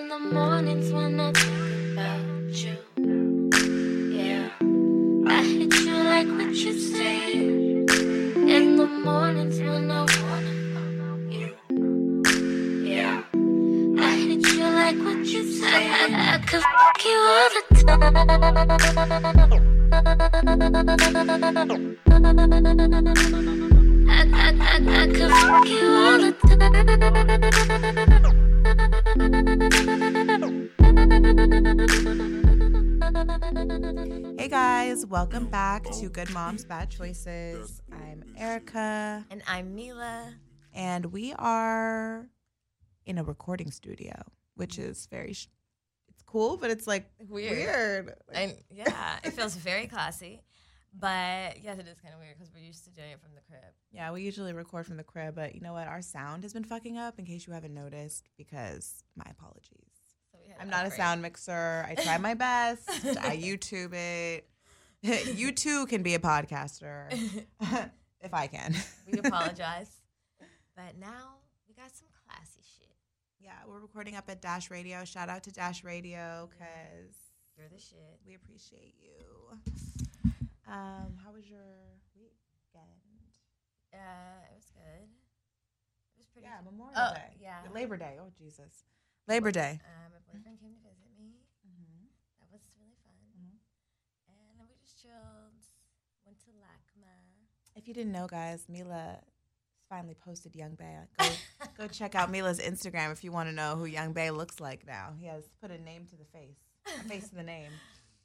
In the mornings when I think about you, yeah, I hit you like what you say. In the mornings when I wanna you, yeah, I hit you like what you say. I, I could fuck you all the time. I, I, I, I could fuck you all the Hey welcome back to Good Moms Bad Choices. I'm Erica, And I'm Milah. and we are in a recording studio, which is very sh- it's cool, but it's like Weird. weird. Like, yeah, it feels very classy. But yes, it is kind of weird because we're used to doing it from the crib. yeah, we usually record from the crib, but you know what? Our sound has been fucking up. In case you haven't noticed, because my apologies. So we had to I'm not a sound mixer. I try my best. I YouTube it. you too can be a podcaster if I can. we apologize. But now we got some classy shit. Yeah, we're recording up at Dash Radio. Shout out to Dash Radio because You're the shit. we appreciate you. Um, how was your weekend? Uh, it was good. It was pretty. Yeah, Memorial Oh, Day. yeah. Labor Day. Oh Jesus. Labor Day. Uh, my boyfriend came to visit me. Mm-hmm. That was really fun. Mhm. And then we just chilled. Went to LACMA. If you didn't know, guys, Milah finally posted Young Bay. Go go check out Milah's Instagram if you want to know who Young Bay looks like now. He has put a name to the face, a face to the name.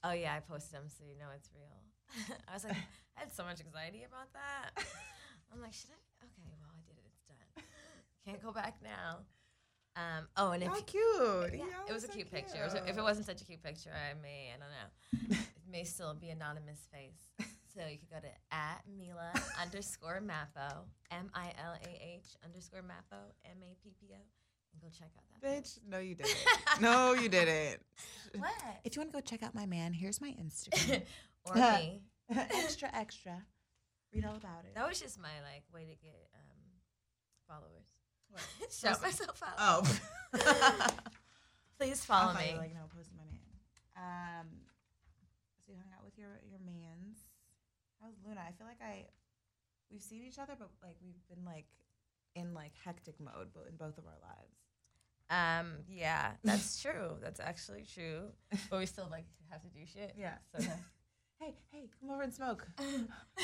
Oh yeah, I posted him so you know it's real. I was like, I had so much anxiety about that. I'm like, should I? Okay, well I did it. It's done. Can't go back now. Um. Oh, and if How cute! yeah, Y'all it was a so cute picture. It was- if it wasn't such a cute picture, I may I don't know. It may still be anonymous face. So you could go to at Milah underscore Mappo M I L A H underscore Mappo M A P P O and go check out that Bitch, no, you didn't. no, you didn't. What? If you want to go check out my man, here's my Instagram. or me. extra, extra. Read all about it. That was just my like way to get um, followers. What? Shout myself out. Oh. Please follow me. like, no, post my man. Um, so you hung out with your your mans. How's Luna? I feel like I we've seen each other, but like we've been like in like hectic mode, but in both of our lives. Um, yeah, that's true. That's actually true. But we still like have to do shit. Yeah. So Hey, hey, come over and smoke.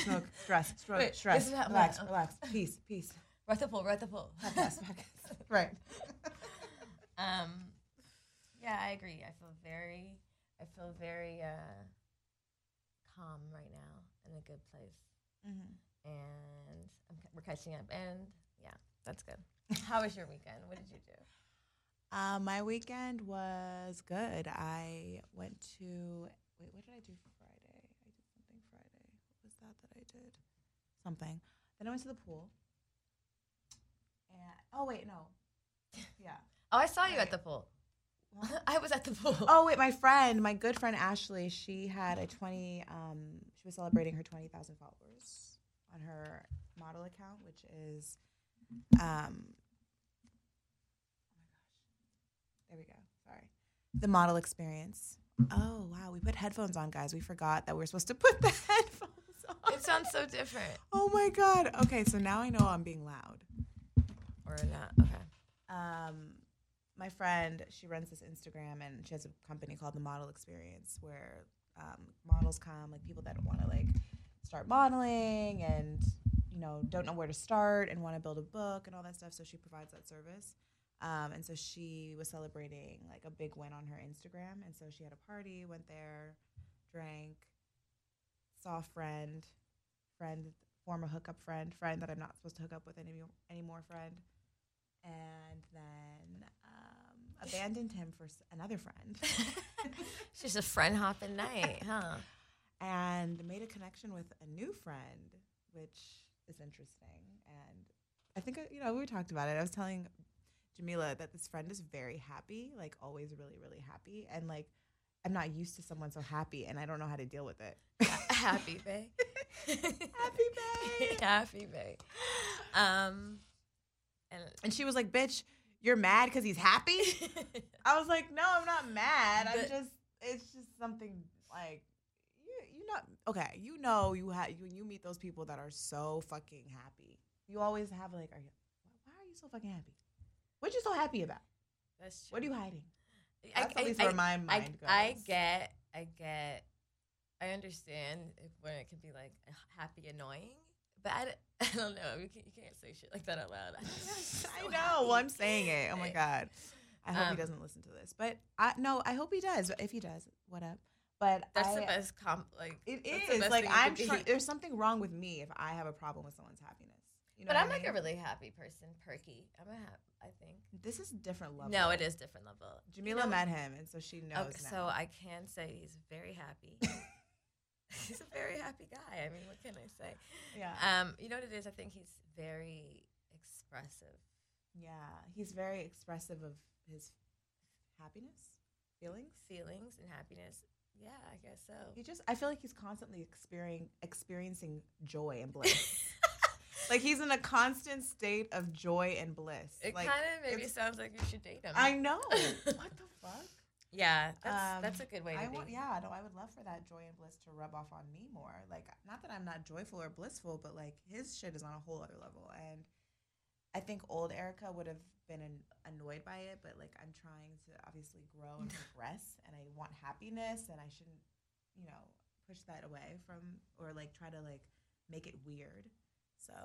Smoke, stress, stress, Wait, stress. this is how- relax, relax. Peace, peace. Right the pull, right the. Podcast, podcast. Right. um, yeah, I agree. I feel very, I feel very uh, calm right now in a good place, Mm-hmm. and I'm, we're catching up. And yeah, that's good. How was your weekend? What did you do? Uh, my weekend was good. I went to wait. What did I do Friday? I did something Friday. What was that that I did? Something. Then I went to the pool. And oh wait, no. Yeah. Oh, I saw you Right. at the pool. I was at the pool. Oh wait, my friend, my good friend Ashley, she had a twenty. Um, she was celebrating her twenty thousand followers on her model account, which is, um, oh my gosh, there we go. Sorry, the model experience. Oh wow, we put headphones on, guys. We forgot that we are supposed to put the headphones on. It sounds so different. Oh my god. Okay, so now I know I'm being loud. Or not. Okay. um, my friend, she runs this Instagram and she has a company called The Model Experience where um, models come, like people that want to like start modeling and you know don't know where to start and want to build a book and all that stuff. So she provides that service. Um, and so she was celebrating like a big win on her Instagram, and so she had a party, went there, drank, saw a friend, friend, former hookup friend, friend that I'm not supposed to hook up with any anymore, friend and then um, abandoned him for another friend It's just a friend hopping night, huh? and made a connection with a new friend which is interesting and i think I- you know we talked about it i was telling jamila that this friend is very happy like always really really happy and like i'm not used to someone so happy and i don't know how to deal with it Happy Bay. Happy Bay. Happy Bay. Um, and and she was like bitch you're mad because he's happy. I was like, no, I'm not mad. I'm just, it's just something like, you, you not okay. You know, you have when you meet those people that are so fucking happy. You always have like, are you? Why are you so fucking happy? What you so happy about? That's true. What are you hiding? I, at least where my mind I, goes. I get, I get, I understand when it can be like happy, annoying, but I, I don't know. You can't, you can't say shit like that out loud. I'm so I know. happy. Well, I'm saying it. Oh my god. I hope Um, he doesn't listen to this. But I no, I hope he does. If he does, what up? But That's I, the best comp. Like It the like I'm. be. there's something wrong with me if I have a problem with someone's happiness. You know but I'm I like a really happy person, perky. I'm a hap- I think. This is a different level. No, it is different level. You Jamila know- met him, and so she knows now. so I can say he's very happy. he's a very happy guy. I mean, what can I say? yeah, Um, you know what it is? I think he's very expressive. yeah. He's very expressive of his happiness, feelings. feelings and happiness. Yeah, I guess so. He just. I feel like he's constantly experiencing experiencing joy and bliss. like he's in a constant state of joy and bliss. It like, kind of maybe sounds like you should date him. I know. what the fuck? Yeah, that's Um, that's a good way to I want, yeah, no, I would love for that joy and bliss to rub off on me more. Like, not that I'm not joyful or blissful, but like his shit is on a whole other level. And I think old Erica would have been an, annoyed by it, but like I'm trying to obviously grow and progress, and I want happiness, and I shouldn't, you know, push that away from or like try to like make it weird. So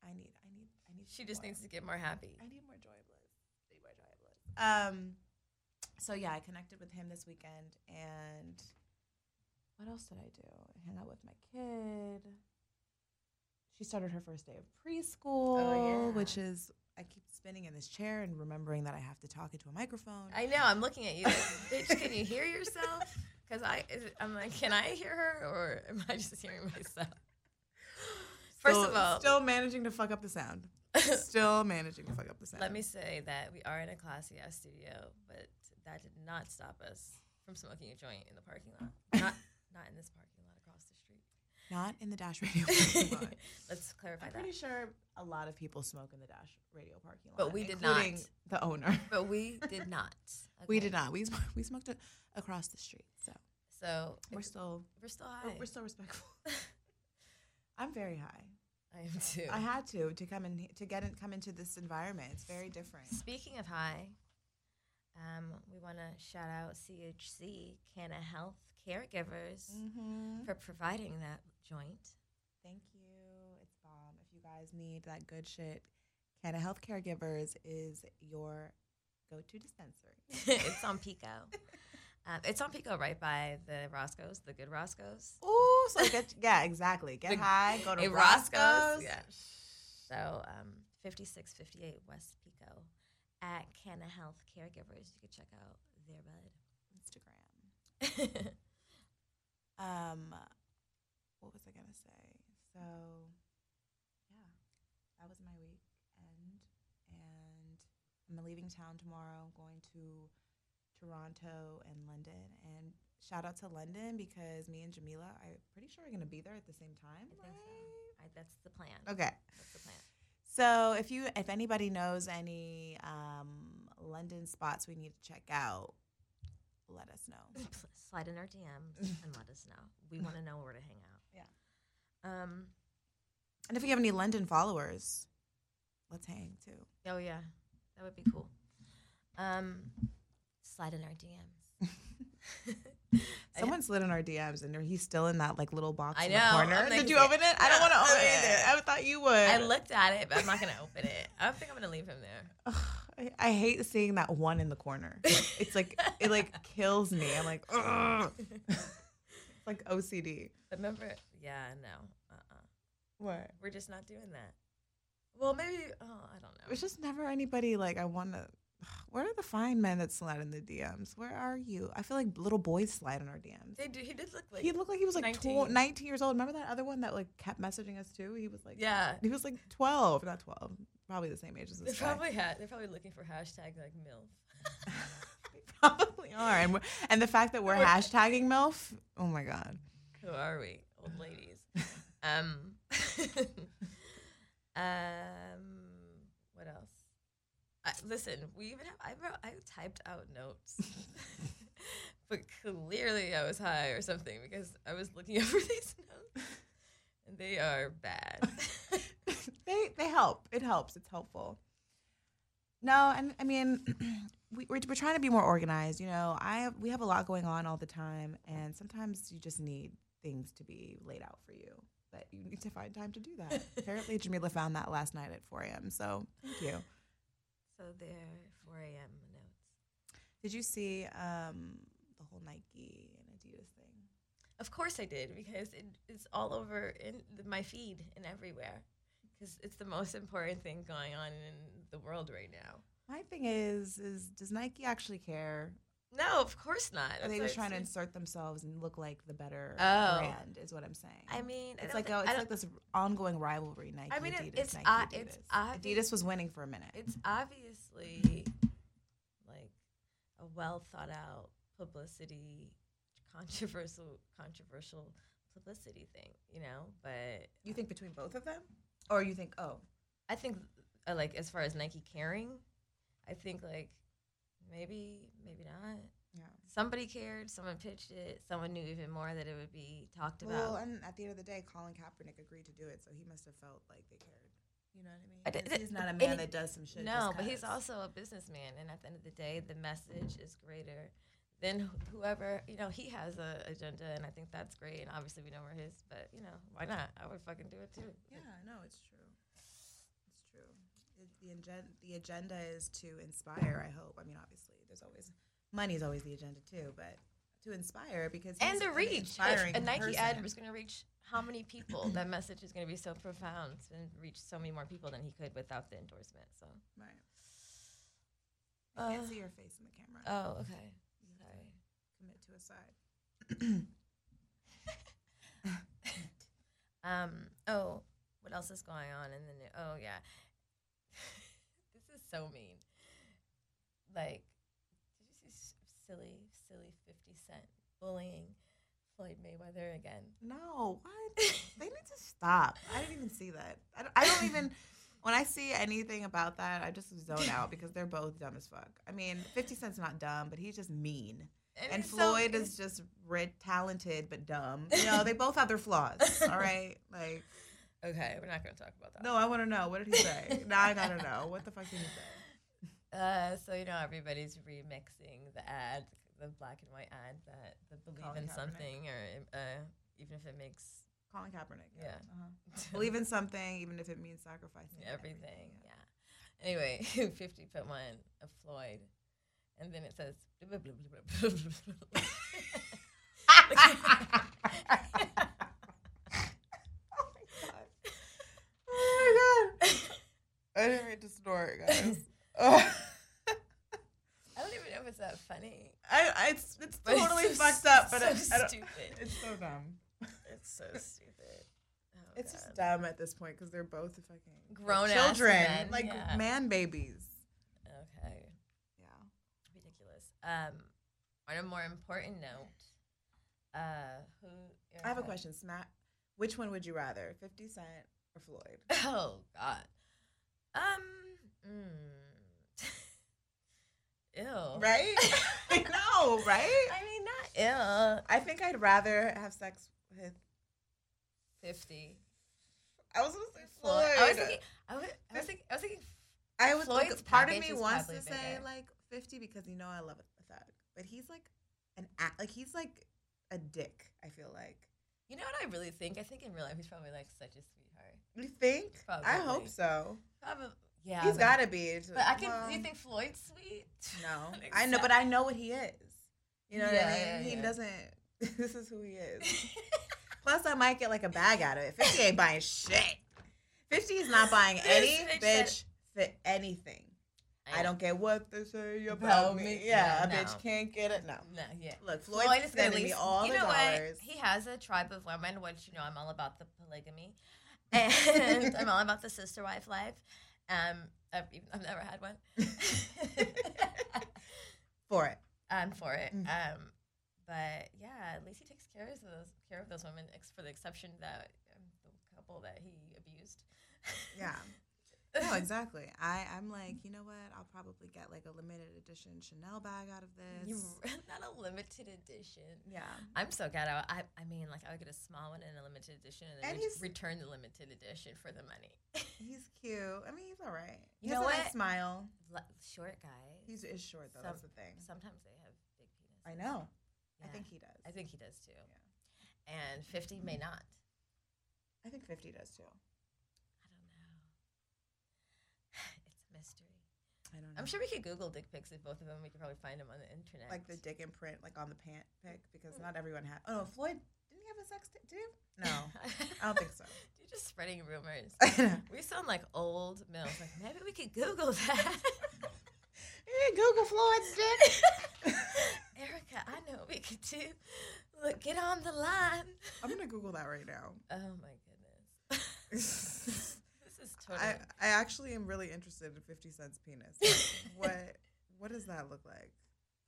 I need, I need, I need. She just more. needs to get more happy. I need more joy and bliss. Need more joy and bliss. Um, so yeah, I connected with him this weekend, and what else did I do? I hung out with my kid. She started her first day of preschool, Oh, yeah. which is I keep spinning in this chair and remembering that I have to talk into a microphone. I know. I'm looking at you, like, bitch. Can you hear yourself? Because I, is it, I'm like, can I hear her or am I just hearing myself? First Still- of all, still managing to fuck up the sound. still managing to fuck up the sound. let me say that we are in a classy ass studio, but that did not stop us from smoking a joint in the parking lot. Not, not in this parking lot across the street. not in the Dash Radio parking lot. Let's clarify I'm that. pretty sure a lot of people smoke in the Dash Radio parking lot, But we did not. The owner. But we did not. We did not. We sm- we smoked it across the street, so So we're still we're still we're, high. we're still respectful. I'm very high. I am too. I had to to come in to get in, come into this environment. It's very different. Speaking of high, um, we want to shout out CHC, Canna Health Caregivers, Mm-hmm. for providing that joint. Thank you. It's bomb. If you guys need that good shit, Canna Health Caregivers is your go-to dispensary. it's on Pico. Um, it's on Pico right by the Roscoe's, the good Roscoe's. Ooh, so get yeah, exactly. Get The- high, go to Hey, Roscoe's. Yeah. So, um, 5658 West Pico at Canna Health Caregivers. You can check out their Instagram. bed. Um, what was I gonna say? So, yeah, that was my weekend, and I'm leaving town tomorrow. I'm going to Toronto and London, and shout out to London because me and Jamila, I'm pretty sure we're gonna be there at the same time. I think so. I, that's the plan. Okay. That's the plan. So if you if anybody knows any um, London spots we need to check out, let us know. Slide in our DMs and let us know. We want to know where to hang out. Yeah. Um. And if you have any London followers, let's hang too. Oh yeah, that would be cool. Um. Slide in our DMs. Someone slid in our DMs and he's still in that like little box I in the corner. I'm Did you open it? I don't want to open it. I thought you would. I looked at it, but I'm not gonna open it. I think I'm gonna leave him there. Ugh, I, I hate seeing that one in the corner. It's like it like kills me. I'm like, Ugh. it's like OCD. Remember? Yeah. No. Uh. uh What? We're just not doing that. Well, maybe. Oh, I don't know. There's just never anybody like I want to. Where are the fine men that slide in the DMs? Where are you? I feel like little boys slide in our DMs. They do. He did look like. he looked like he was like 19. 19. 19 years old. Remember that other one that like kept messaging us too? He was like, yeah. he was like 12, not 12, probably the same age as this. They guy. probably had. They're probably looking for hashtag like milf. They probably are. And, and the fact that we're We're- hashtagging MILF, oh my God. Who are we, old ladies? um. um. I, listen, we even have. I wrote. I typed out notes, but clearly I was high or something because I was looking over these notes, and they are bad. they they help. It helps. It's helpful. No, and I mean, we, we're we're trying to be more organized. You know, I have, we have a lot going on all the time, and sometimes you just need things to be laid out for you. But you need to find time to do that. Apparently, Jamila found that last night at 4 a.m. So thank you. So they're 4 a.m. notes. Did you see um, the whole Nike and Adidas thing? Of course I did because it, it's all over in the, my feed and everywhere because it's the most important thing going on in the world right now. My thing is, is does Nike actually care? No, of course not. Are they just trying to insert themselves and look like the better Oh. brand? Is what I'm saying. I mean, it's don't like thi- a, I it's like this ongoing rivalry. Nike, I mean, Adidas, it's Nike, Adidas. it's Adidas was winning for a minute. it's obviously like a well thought out publicity, controversial, controversial publicity thing, you know. But you think between both of them, or you think, oh, I think, uh, like, as far as Nike caring, I think like maybe, maybe not. yeah. Somebody cared. Someone pitched it. Someone knew even more that it would be talked Well, about. Well, and at the end of the day, Colin Kaepernick agreed to do it, so he must have felt like they cared. You know what I mean? He's not a man he- that does some shit. no, but he's also a businessman, and at the end of the day, the message is greater than wh- whoever. You know, he has a agenda, and I think that's great. And obviously, we know where his, but you know, why not? I would fucking do it too. Yeah, no, it's true. It's true. It, the agenda, the agenda is to inspire. I hope. I mean, obviously, there's always money's always the agenda too, but to inspire because and the reach. A Nike person. ad was going to reach how many people? that message is going to be so profound and reach so many more people than he could without the endorsement. So, Right. I can't Uh, see your face in the camera. oh, okay. You to Sorry. Commit to a side. Um. Oh, what else is going on in the new? Oh yeah, this is so mean. Like, did you see silly, silly Fifty Cent bullying Floyd Mayweather again? No, what? they need to stop. I didn't even see that. I don't, I don't even. When I see anything about that, I just zone out because they're both dumb as fuck. I mean, Fifty Cent's not dumb, but he's just mean. And so- Floyd is just rich, talented, but dumb. You know, they both have their flaws. All right, like okay. We're not gonna talk about that. no, I want to know. What did he say? now I gotta know. What the fuck did he say? Uh, so you know everybody's remixing the ad, the black and white ad that believe Colin in Kaepernick. something, or uh, even if it makes Colin Kaepernick. Yeah. Uh-huh. Believe in something, even if it means sacrificing everything. Yeah. Anyway, 50 put one of Floyd, and then it says. Oh my god! I didn't mean to snort, guys. Oh. I don't even know if it's that funny. I, I, it's it's But it's totally so- fucked up, but so stupid. it's so dumb. It's so stupid. Oh, It's just dumb at this point because they're both fucking Grown-ass children, men, like yeah. man babies. Okay. Yeah. Ridiculous. Um, on a more important note, uh, who? I have a question, Smack. Which one would you rather, Fifty Cent or Floyd? Oh God. Um. Mm. Ew. Right? Know, right? I mean, not ill. I think I'd rather have sex with. Fifty. I was gonna say Floyd. Floyd. I was thinking. I was, I was thinking. I was thinking. I was Floyd's look, part of me wants probably to say bigger. like fifty because you know I love a thug, but he's like an act like he's like a dick. I feel like. You know what I really think? I think in real life he's probably like such a sweetheart. You think? I hope so. Probably. Yeah. he's got to be. But I can. well, do you um, think Floyd's sweet? No, I know, but I know what he is. You know Yeah, what I mean? yeah, he yeah. doesn't. This is who he is. Plus, I might get like a bag out of it. Fifty ain't buying shit. Fifty is not buying any bitch for anything. I don't care what they say about me. me? Yeah, Yeah, a no. bitch can't get it. No. No, yeah. Look, Floyd's Floyd is gonna sending me all you the know dollars. What? He has a tribe of women, which you know I'm all about the polygamy, and I'm all about the sister wife life. Um, I've, I've never had one. For it. I'm for it. Mm. Um, but yeah, at least he takes care of those care of those women, ex- for the exception that um, the couple that he abused. Yeah. No, exactly. I I'm like, you know what? I'll probably get like a limited edition Chanel bag out of You this. not a limited edition. Yeah. I'm so ghetto. I I mean, like I would get a small one and a limited edition, and then And re- return the limited edition for the money. He's cute. I mean, he's all right. You he know a nice what? smile. Le- Short guy. He's is short though. Some- that's the thing. Sometimes they have big penis. I know. I think he does. I think he does too. Yeah. And 50 may not. I think 50 does too. I don't know. It's a mystery. I don't know. I'm sure we could Google dick pics of both of them. We could probably find them on the internet. like the dick imprint, like on the pant pic, because hmm. not everyone had. Oh no, Floyd didn't he have a sex tape? Did he? No, I don't think so. You're just spreading rumors. yeah, We sound like old mills. Like maybe we could Google that. yeah, Google Floyd's dick. Erica, I know what we could do. Look, get on the line. I'm gonna Google that right now. Oh my goodness. Totally. I, I actually am really interested in 50 Cent's penis. Like, what what does that look like?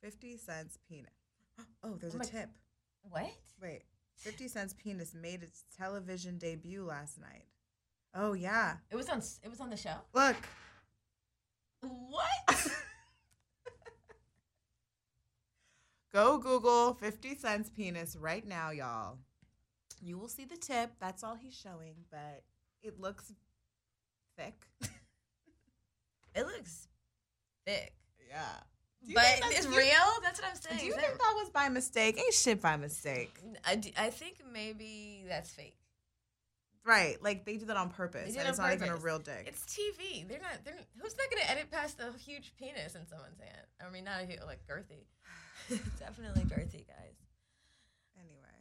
50 Cent's penis. Oh, there's Oh a tip. what? Wait, 50 Cent's penis made its television debut last night. Oh yeah, It was on. It was on the show. look. What? Go Google 50 Cent's penis right now, y'all. You will see the tip. That's all he's showing, but it looks thick. it looks thick. yeah. But that's- it's you- real. That's what I'm saying. Do you think that- that was by mistake? Ain't shit by mistake. I think maybe that's fake. Right. Like they did that on purpose. And it's not even a real dick. It's TV. They're not. They're who's not gonna edit past a huge penis in someone's hand? I mean, not a hu- like girthy. Definitely girthy, guys. anyway.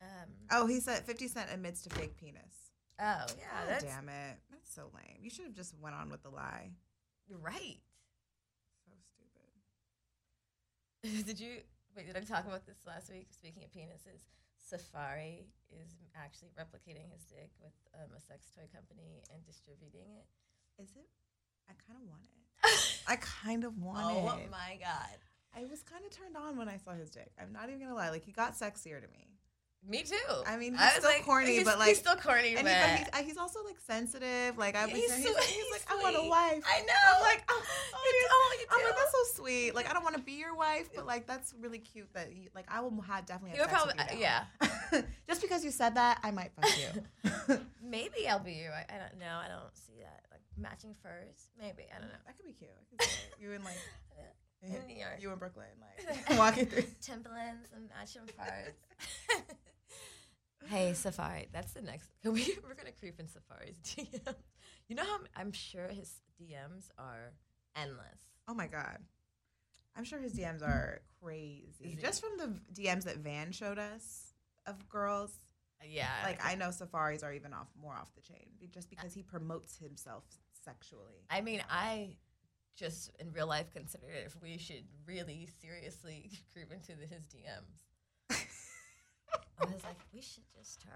Um. Oh, he said 50 Cent admits to fake penis. Oh yeah, oh, that's damn it. That's so lame. You should have just went on with the lie. right. So stupid. did you wait? Did I talk about this last week? Speaking of penises, Safaree is actually replicating his dick with um, a sex toy company and distributing it. Is it? I kind of want it. I kind of want it. oh it. my god, I was kind of turned on when I saw his dick. I'm not even gonna lie. Like he got sexier to me. Me too. I mean, I he's was still corny, he's- but, like- he's still corny, And but he, but he's, uh, he's also like sensitive. Like I was, He's he's, so- he's, he's like, I want a wife. I know. I'm like, oh, oh, It's- dude. oh, you I'm like, that's so sweet. Like, I don't want to be your wife, but like, that's really cute. That you, like, I will ha- definitely. You Have probably, you uh, yeah. Just because you said that, I might fuck you. Maybe I'll be you. wife. I don't know. I don't see that. Like matching furs. Maybe I don't know. that could be cute. I could. You in like In New York. you in Brooklyn, like walking through. Timberlands and matching furs. Hey, Safaree. That's the next. Can we? We're gonna creep in Safaree's DMs. You know how I'm, I'm sure his DMs are endless. Oh my god. I'm sure his DMs mm. are crazy. Just from the DMs that Van showed us of girls, uh, Yeah. like I know Safaree's are even off more off the chain, just because he promotes himself sexually. I mean, I just in real life considered if we should really seriously creep into the, his DMs. I was like, we should just try.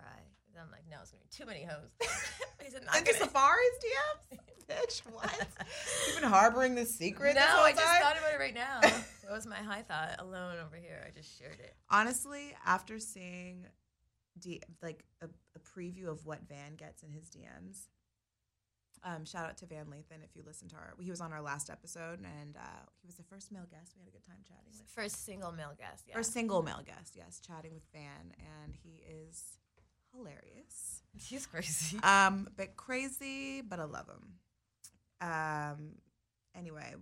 And I'm like, no, it's gonna be too many hoes. he said, not Into gonna. Safaree's DMs, bitch. What? You've been harboring this secret. no, this I just time? thought about it right now. that was my high thought alone over here. I just shared it. Honestly, after seeing D- like a, a preview of what Van gets in his DMs, um, shout out to Van Lathan if you listen to our. He was on our last episode, and uh, he was the first male guest. We had a good time chatting with. First single male guest. Yeah. First single male guest, yes, chatting with Van, and he is hilarious. He's crazy. Um, bit crazy, but I love him. Um, anyway,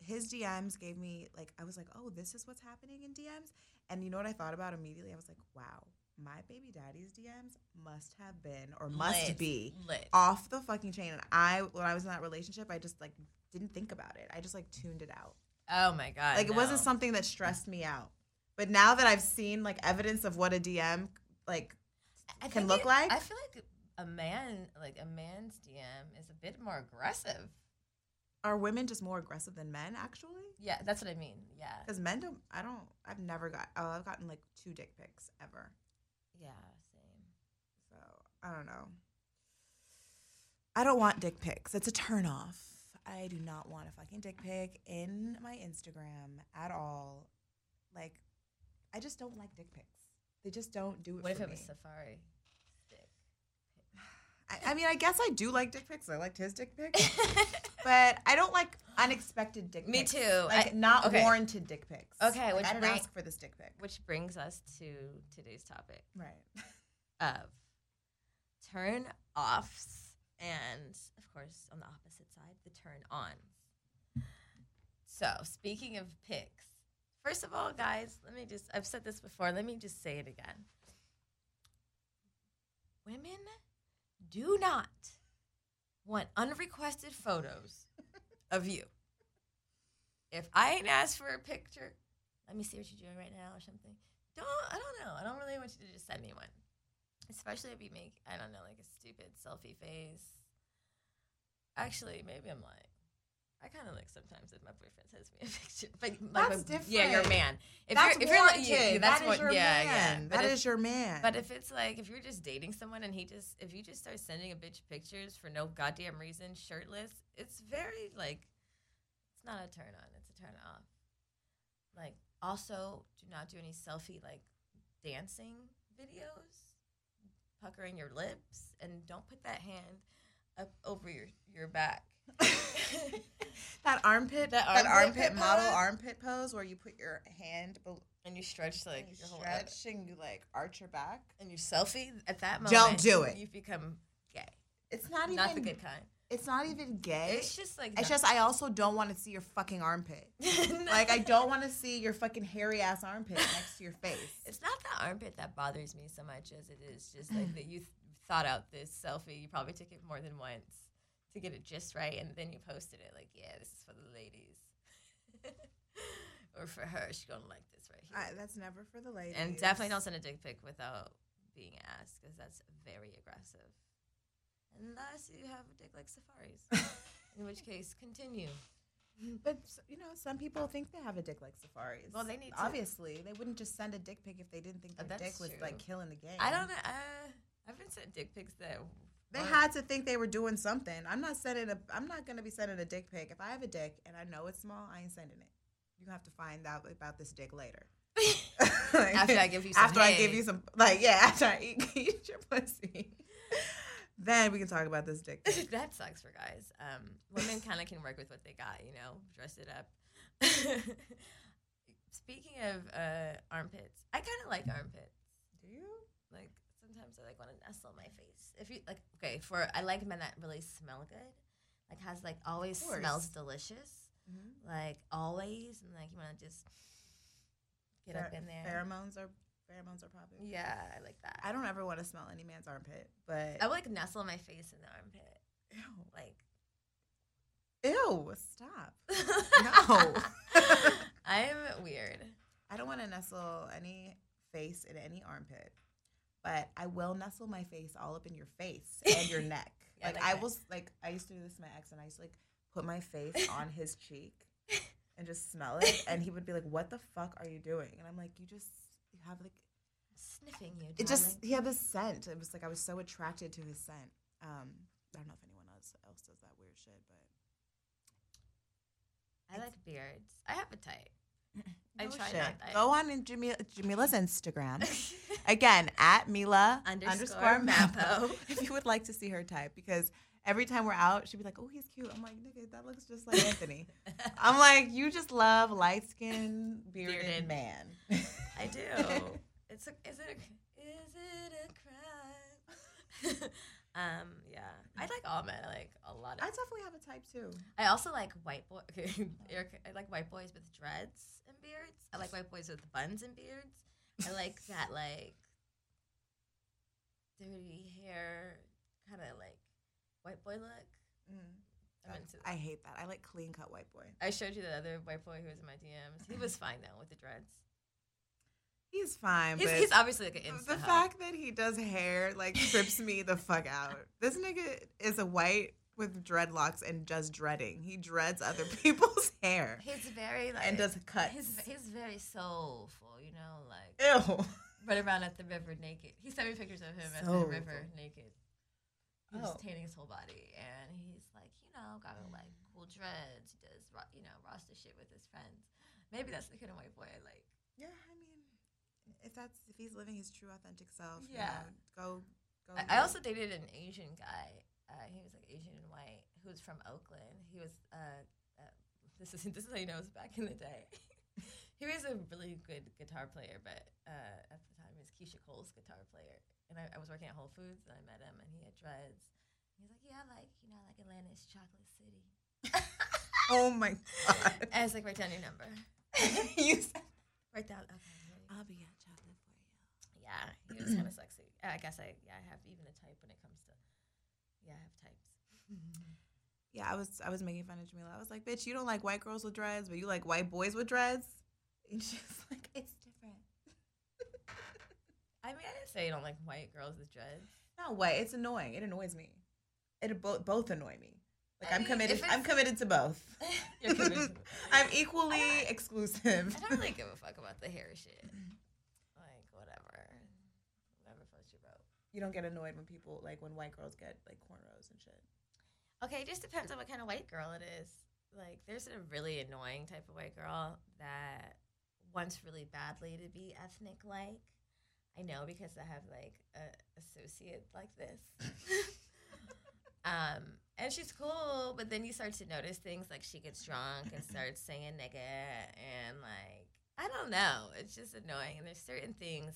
his DMs gave me like I was like, oh, this is what's happening in DMs, and you know what I thought about immediately? I was like, wow, my baby daddy's DMs must have been or must Lit. be lit. off the fucking chain. And I, when I was in that relationship, I just like didn't think about it. I just like tuned it out. Oh my god. Like it wasn't something that stressed me out. But now that I've seen like evidence of what a DM like I can look it- like? I feel like a man, like a man's DM, is a bit more aggressive. are women just more aggressive than men actually? Yeah, that's what I mean. Yeah, Because men don't. I don't. I've never got. Oh, I've gotten like two dick pics ever. Yeah, same. So I don't know. I don't want dick pics. It's a turn off. I do not want a fucking dick pic in my Instagram at all. Like, I just don't like dick pics. They just don't do it What for if it me. was Safaree? I, I mean, I guess I do like dick pics. I liked his dick pics, but I don't like unexpected dick pics. Me pics. too. Like I- not okay. warranted dick pics. Okay, Like, which I didn't bring- ask for this dick pic. Which brings us to today's topic Right. of turn offs and, of course, on the opposite side, the turn ons. So, speaking of pics, first of all, guys, let me just, I've said this before, let me just say it again. Women do not want unrequested photos of you. If I ain't asked for a picture, let me see what you're doing right now or something. Don't I don't know. I don't really want you to just send me one. Especially if you make, I don't know, like a stupid selfie face. Actually, maybe I'm lying. I kind of like sometimes if my boyfriend sends me a picture, but like, That's when- Yeah, different. man. If that's you're, if you're like, yeah, yeah, that's That is what, your yeah, man. yeah. That if, is your man. but if it's like if you're just dating someone and he just if you just start sending a bitch pictures for no goddamn reason, shirtless, it's very like it's not a turn on, it's a turn off. Like also do not do any selfie like dancing videos, puckering your lips, and don't put that hand up over your your back. that armpit, That that, armpit armpit model armpit pose where you put your hand bel- and you stretch like you your whole stretch and you like arch your back. and you selfie at that moment. Don't do it. You've become gay. It's not even. Not the good kind. It's not even gay. It's just like It's just I also don't want to see your fucking armpit. Like I don't want to see your fucking hairy ass armpit next to your face. It's not the armpit that bothers me so much as it is just like that you th- thought out this selfie. You probably took it more than once to get it just right, and then you posted it like, "Yeah, this is for the ladies," or for her. She's gonna like this right here. That's never for the ladies. and definitely don't send a dick pic without being asked because that's very aggressive. Unless you have a dick like Safaree's, in which case, continue. But you know, some people think they have a dick like Safaree's. Well, they need to- obviously they wouldn't just send a dick pic if they didn't think Uh, their dick that's was like killing the game. I don't know. Uh, I've been sent dick pics that They had to think they were doing something. I'm not sending a. I'm not gonna be sending a dick pic. If I have a dick and I know it's small, I ain't sending it. You have to find out about this dick later. Like, After I give you some after I give you some like yeah after I eat, eat your pussy, then we can talk about this dick. pic. that sucks for guys. Um, women kind of can work with what they got, you know, dress it up. Speaking of uh, armpits, I kind of like armpits. Do you? Like sometimes I like want to nestle my face. If you like, okay, for I like men that really smell good, like has like always course. smells delicious, mm-hmm. like always, and like you want to just get up in there. Pheromones are pheromones are popping. Yeah, I like that. I don't ever want to smell any man's armpit, but I would like nestle my face in the armpit, ew, like. ew, stop. No. I'm weird. I don't want to nestle any face in any armpit, but I will nestle my face all up in your face and your neck. Yeah, like like I was like I used to do this to my ex, and I used to like put my face on his cheek and just smell it, and he would be like, "What the fuck are you doing?" And I'm like, "You just you have like Sniffing you. it just darling. he had this scent. It was like I was so attracted to his scent. Um, I don't know if anyone else else does that weird shit, but I like beards. I have a type. I No try shit. not. I, Go on in Jamila, Jamila's Instagram. Again, at Milah Underscore underscore. Mapo. if you would like to see her type, because every time we're out, she'd be like, "Oh, he's cute." I'm like, "Nigga, that looks just like Anthony." I'm like, "You just love light skinned bearded, Bearded. man." I do. It's a. Is it a? Is it a crime? Um. Yeah. I like all men. I like a lot Of I definitely have a type too. I also like white boy. Okay, I like white boys with dreads and beards. I like white boys with buns and beards. I like that like dirty hair, kind of like white boy look. That. I hate that. I like clean cut white boy. I showed you the other white boy who was in my DMs. He was fine though with the dreads. He's fine, He's, but he's obviously like an the insta hug. Uh, fact that he does hair like trips me the fuck out. This nigga is a white with dreadlocks and just dreading. He dreads other people's hair. He's very like And does cuts. He's he's very soulful, you know, like Ew. run around at the river naked. He sent me pictures of him at the river naked. He oh. was Oh. tanning his whole body, and he's like, you know, got like cool dreads. He does, you know, roster shit with his friends. Maybe that's the kind of white boy I like. Yeah, I mean, if that's if he's living his true authentic self, Yeah. you know, go Go I, I also dated an Asian guy. Uh, he was like Asian and white. Who was from Oakland. He was. Uh, uh, this is this is how you know it was back in the day. he was a really good guitar player, but uh, at the time he was Keyshia Cole's guitar player. And I, I was working at Whole Foods, and I met him, and he had dreads. He was like, "Yeah, like you know, like Atlanta's chocolate city." Oh my god. I was like, "Write down your number." you said, Write down. Okay. here you go. I'll be at chocolate for you. Yeah, he was kind of sexy. I guess I yeah I have even a type when it comes to yeah I have types. Yeah, I was I was making fun of Jamila. I was like, bitch, you don't like white girls with dreads, but you like white boys with dreads. And she's like, it's different. I mean I didn't say you don't like white girls with dreads. Not white. It's annoying. It annoys me. It both both annoy me. Like I I'm mean, committed. I'm committed to both. You're committed to- I'm equally I exclusive. I don't really give a fuck about the hair shit. Like whatever, whatever floats your boat. You don't get annoyed when people like when white girls get like cornrows and shit. Okay, it just depends on what kind of white girl it is. Like, there's a really annoying type of white girl that wants really badly to be ethnic like. I know because I have like a associate like this. um, and she's cool, but then you start to notice things like she gets drunk and starts saying nigga and like I don't know. It's just annoying. And there's certain things.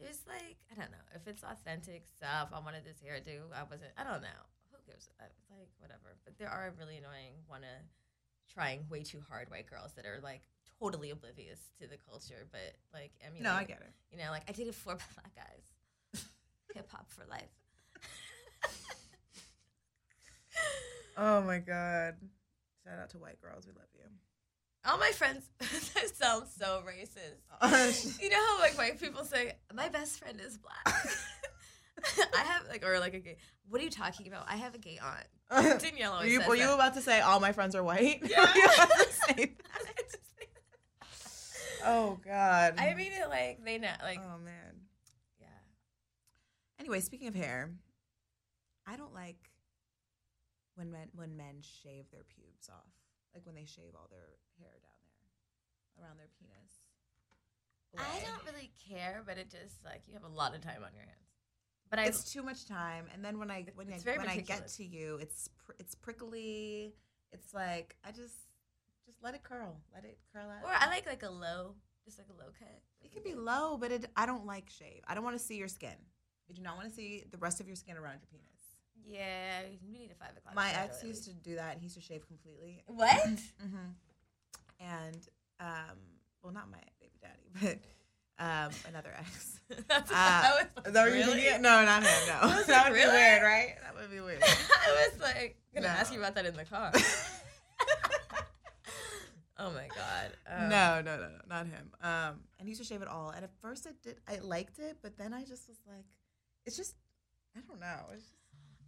There's like I don't know if it's authentic stuff. I wanted this hairdo. I wasn't. I don't know. Who gives? a- It's like whatever. But there are really annoying, wanna trying way too hard white girls that are like totally oblivious to the culture, but like I mean, No, I get it. you know, like I dated four black guys. Hip hop for life. Oh my god. Shout out to white girls. We love you. All my friends, that sounds so racist. Uh, you know how like white people say, "My best friend is black." I have like, or like a gay. What are you talking about? I have a gay aunt. Danielle always you, says were you about to say all my friends are white? Yeah. Were you about to say that? I just think- Oh god. I mean it like they know, like oh man. yeah. Anyway, speaking of hair, I don't like when men when men shave their pubes off. Like when they shave all their hair down there around their penis. I don't really care, but it just like you have a lot of time on your hands. But I It's too much time, and then when I when I when I get to you, it's pr- it's prickly. It's like I just just let it curl, let it curl out. or I like like a low, just like a low cut. it can be low, but it, I don't like shave. I don't want to see your skin. I do not want to see the rest of your skin around your penis. Yeah, we need a five o'clock. My ex at used to do that. He used to shave completely. What? hmm And um, well, not my baby daddy, but um, another ex. That's Uh, I was Is that really? thinking? No, not him. No, was that like, would really? be weird, right? That would be weird. I was like gonna No. ask you about that in the car. oh my god. Um, no, no, no, no, not him. Um, and he used to shave it all. And at first, I did, I liked it, but then I just was like, it's just, I don't know. It just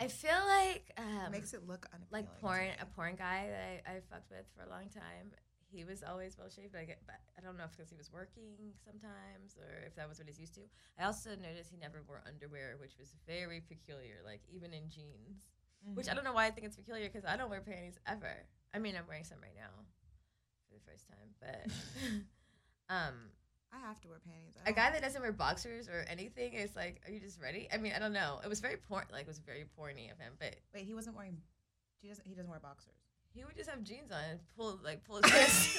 I feel like um, makes it look like porn a porn guy that I, I fucked with for a long time. He was always well shaved, but I, get, but I don't know if because he was working sometimes or if that was what he's used to. I also noticed he never wore underwear, which was very peculiar, like even in jeans. Which I Mhm. don't know why I think it's peculiar because I don't wear panties ever. I mean, I'm wearing some right now for the first time, but um, I have to wear panties. A guy that doesn't wear boxers or anything is like, are you just ready? I mean, I don't know. It was very porn, like it was very porny of him, but Wait, he wasn't wearing. He doesn't. He doesn't wear boxers. he would just have jeans on and pull like pull his pants.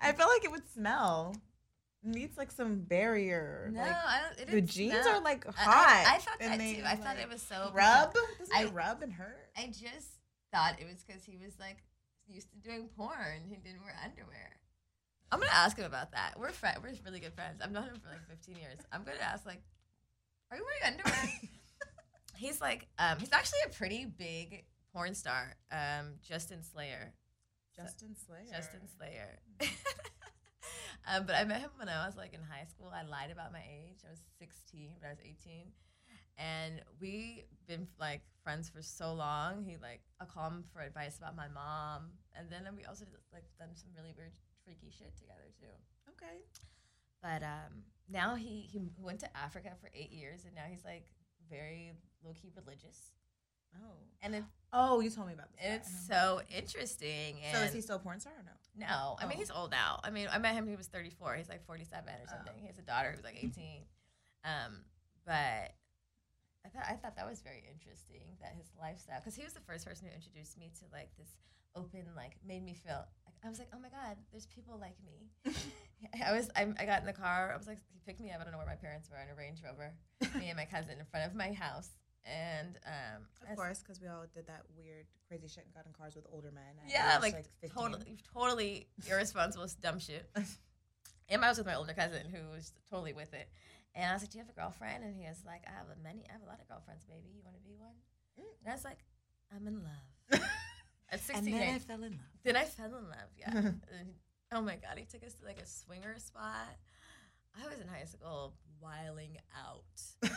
I felt like it would smell. It needs like some barrier. no, like, I don't. It the jeans smell. are like I- hot. I, I thought that they, too. I thought it was so rub. Doesn't I- it rub and hurt? I just thought it was because he was like used to doing porn. He didn't wear underwear. I'm gonna ask him about that. We're fri We're really good friends. I've known him for like 15 years. I'm gonna ask like, are you wearing underwear? he's like, um, he's actually a pretty big porn star. Um, Justin Slayer. Justin Slayer. Justin Slayer. um, but I met him when I was like in high school. I lied about my age. I was 16, but I was 18. And we've been like friends for so long. He like I call him for advice about my mom, and then we also like done some really weird, freaky shit together too. Okay. But um, now he he went to Africa for eight years, and now he's like very low key religious, Oh. and it's Oh, you told me about this. it's so interesting. And So is he still a porn star or no? No, I mean Oh. he's old now. I mean, I met him. He was 34. He's like 47 or something. Oh. He has a daughter who's like 18. Um, but I thought I thought that was very interesting that his lifestyle because he was the first person who introduced me to like this open like made me feel like I was like oh my god there's people like me. I was I, I got in the car I was like he picked me up I don't know where my parents were in a Range Rover me and my cousin in front of my house and um Of course, because we all did that weird, crazy shit and got in cars with older men. Yeah, like, 15. totally, totally irresponsible, dumb shit. And I was with my older cousin who was totally with it. And I was like, "Do you have a girlfriend?" And he was like, "I have a many, I have a lot of girlfriends, baby. You want to be one?" Mm. And I was like, "I'm in love." At And 16, then I I- fell in love. then I fell in love. Yeah. And- oh my god, he took us to like a swinger spot. I was in high school wiling out,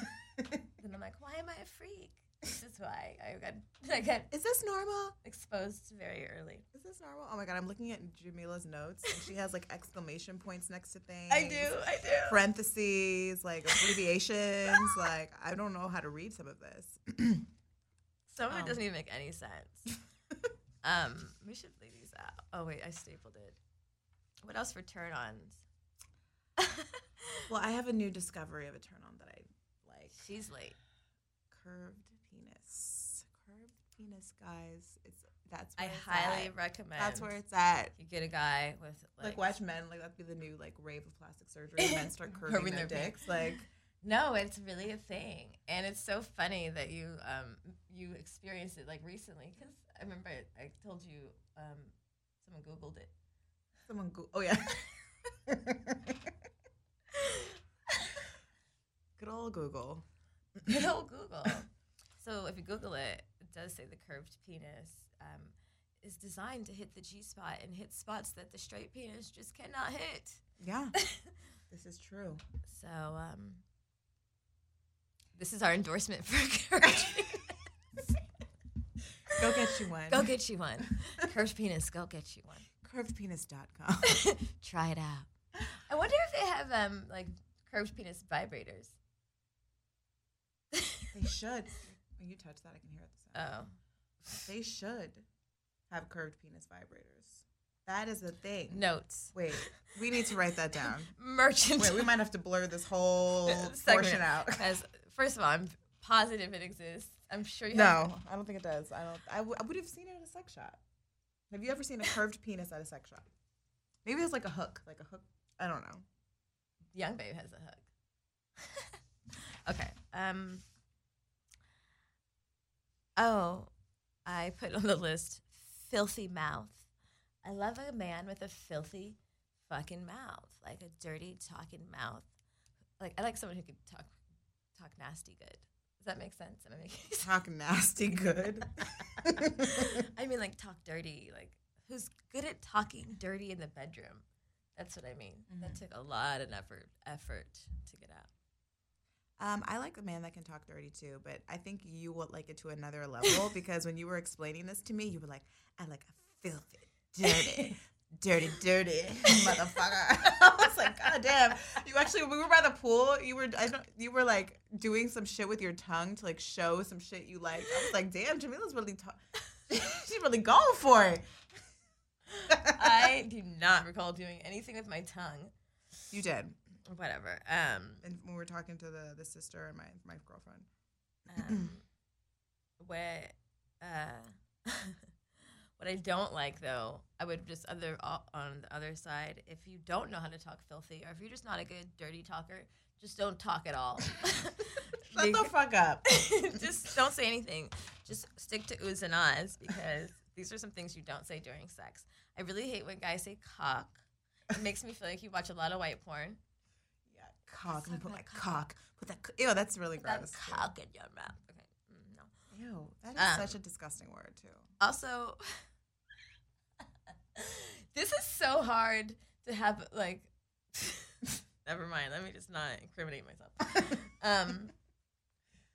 and I'm like, "Why am I a freak?" This is why I got I got Is this normal? exposed very early. Is this normal? Oh my god, I'm looking at Jamila's notes and she has like exclamation points next to things. I do, I do. Parentheses, like abbreviations. like I don't know how to read some of this. Some of it Um. doesn't even make any sense. um, we should leave these out. Oh wait, I stapled it. What else for turn-ons? Well, I have a new discovery of a turn on that I like. She's late. Curved penis. Curved penis, guys. It's that's I where it's highly at. recommend. That's where it's at. you get a guy with Like, like, watch men like that'd be the new like rave of plastic surgery. Men start curving, Curving their, their dicks. Like No, it's really a thing, and it's so funny that you um you experienced it like recently because I remember I, I told you um someone googled it. someone go. Oh yeah. Good old Google. Good old Google. So if you Google it, it does say the curved penis um, is designed to hit the G spot and hit spots that the straight penis just cannot hit. Yeah, this is true. So um, this is our endorsement for curved penis. Go get you one. Go get you one. Curved penis, go get you one. curvedpenis.com. Try it out. I wonder if they have um like curved penis vibrators. they should. When you touch that, I can hear it. The sound. Oh, They should have curved penis vibrators. That is a thing. notes. Wait, we need to write that down. Merchant. Wait, we might have to blur this whole portion out. Because first of all, I'm positive it exists. I'm sure you No, have. I don't think it does. I don't. I, w- I would have seen it at a sex shop. Have you ever seen a curved penis at a sex shop? Maybe it's like a hook, like a hook. I don't know. Young Babe has a hook. okay. Um. Oh, I put on the list filthy mouth. I love a man with a filthy fucking mouth, like a dirty talking mouth. Like I like someone who could talk talk nasty good. Does that make sense? Am I making sense? Talk nasty good. I mean, like talk dirty, like who's good at talking dirty in the bedroom. That's what I mean. That mm-hmm. took a lot of effort effort to get out. Um, I like a man that can talk dirty too, but I think you will like it to another level because when you were explaining this to me, you were like, "I like a filthy, dirty, dirty, dirty motherfucker." I was like, "God damn!" You actually, we were by the pool. You were, I don't, you were like doing some shit with your tongue to like show some shit you like. I was like, "Damn, Jamila's really, ta- she's really going for it." I do not recall doing anything with my tongue. you did, Whatever. Um, and when we were talking to the the sister and my my girlfriend. um where uh what I don't like though, I would just other on the other side, if you don't know how to talk filthy or if you're just not a good dirty talker, just don't talk at all. Shut the fuck up. just don't say anything. Just stick to oohs and ahs because these are some things you don't say during sex. I really hate when guys say cock. It makes me feel like you watch a lot of white porn. Cock. Me put my cock. cock. Put that. Ew, that's really Put that gross. too. cock in your mouth. Okay, mm, no. Ew, that is Um, such a disgusting word too. Also, this is so hard to have. Like, never mind. Let me just not incriminate myself. Um,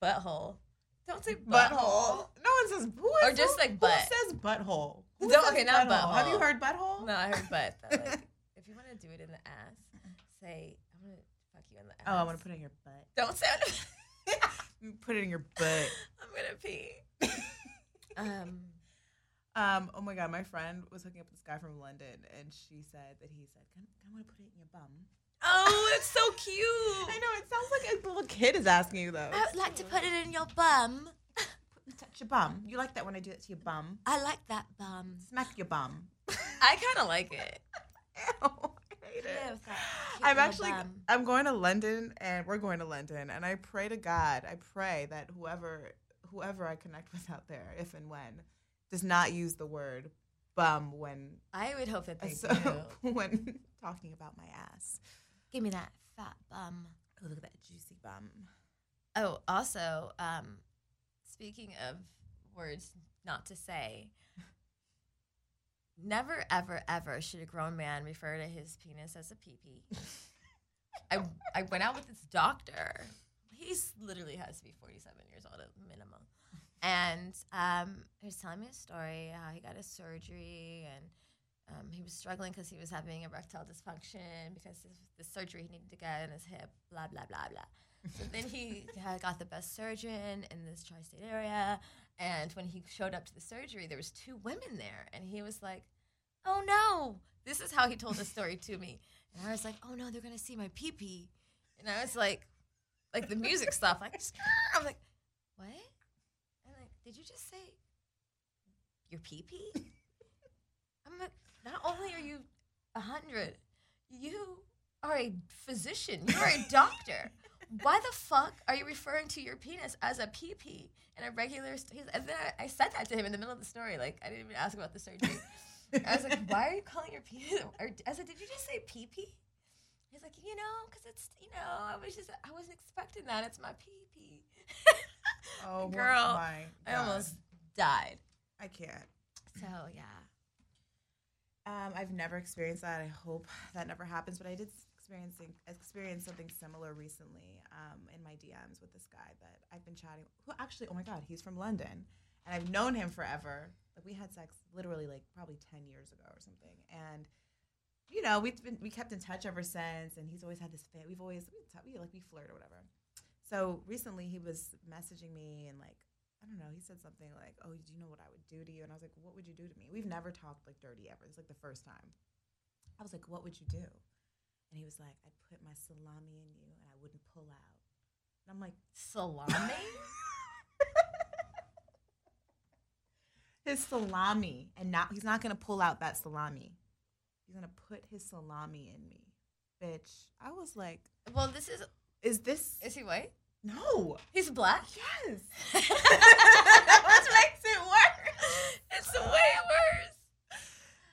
butthole. Don't say butthole. Butthole. No one says. Who Or just, like, butt. Who says butthole? Who No, says okay, not butthole. Have you butthole. heard butthole? No, I heard butt. Though. Like, if you want to do it in the ass, say, "I'm gonna fuck you in the ass." Oh, I want to put it in your butt. Don't say. It put it in your butt. I'm gonna pee. Um. Um. Oh my god, my friend was hooking up with this guy from London, and she said that he said, "Can, can I want to put it in your bum?" Oh, it's so cute. I know it sounds like a little kid is asking you though. I would like to put it in your bum. Touch your bum. You like that when I do that to your bum? I like that bum. Smack your bum. I kind of like it. Ew, I hate it. Yeah, with that cute I'm actually. I'm going to London and we're going to London and I pray to God, I pray that whoever whoever I connect with out there, if and when, does not use the word bum when I would hope that they so, do. when talking about my ass. Give me that fat bum. Oh, look at that juicy bum. Oh, also, um, speaking of words not to say, never, ever, ever should a grown man refer to his penis as a pee-pee. I, I went out with this doctor. He's literally has to be 47 years old at minimum. And um, he was telling me a story how he got his surgery and um, he was struggling because he was having erectile dysfunction because the surgery he needed to get in his hip, blah, blah, blah, blah. So then he got the best surgeon in this tri-state area, and when he showed up to the surgery, there was two women there, and he was like, "Oh no!" This is how he told the story to me, and I was like, "Oh no, they're gonna see my pee pee," and I was like, like the music stuff, like I'm like, what? And like, did you just say your pee pee? I'm like, not only are you a hundred, you are a physician. You are a doctor. Why the fuck are you referring to your penis as a pee pee in a regular? St- and then I, I said that to him in the middle of the story. Like I didn't even ask about the surgery. I was like, "Why are you calling your penis?" Or, I said, "Did you just say pee pee?" He's like, "You know, because it's you know, I was just I wasn't expecting that. It's my pee pee." Oh, Girl, my I almost died. I can't. So yeah. Um, I've never experienced that. I hope that never happens. But I did experiencing experience something similar recently um, in my DMs with this guy that I've been chatting. Who actually? Oh my God, he's from London, and I've known him forever. Like we had sex literally like probably ten years ago or something, and you know we've been we kept in touch ever since. And he's always had this fan. We've always we like we flirt or whatever. So recently he was messaging me and like I don't know. He said something like, "Oh, do you know what I would do to you?" And I was like, "What would you do to me?" We've never talked like dirty ever. It's like the first time. I was like, "What would you do?" And he was like, "I'd put my salami in you, and I wouldn't pull out." And I'm like, Salami? "His salami, and not he's not gonna pull out that salami. He's gonna put his salami in me, bitch." I was like, well, this is. "Is this Is he white? no?" He's black. Yes. What makes it worse? It's way worse.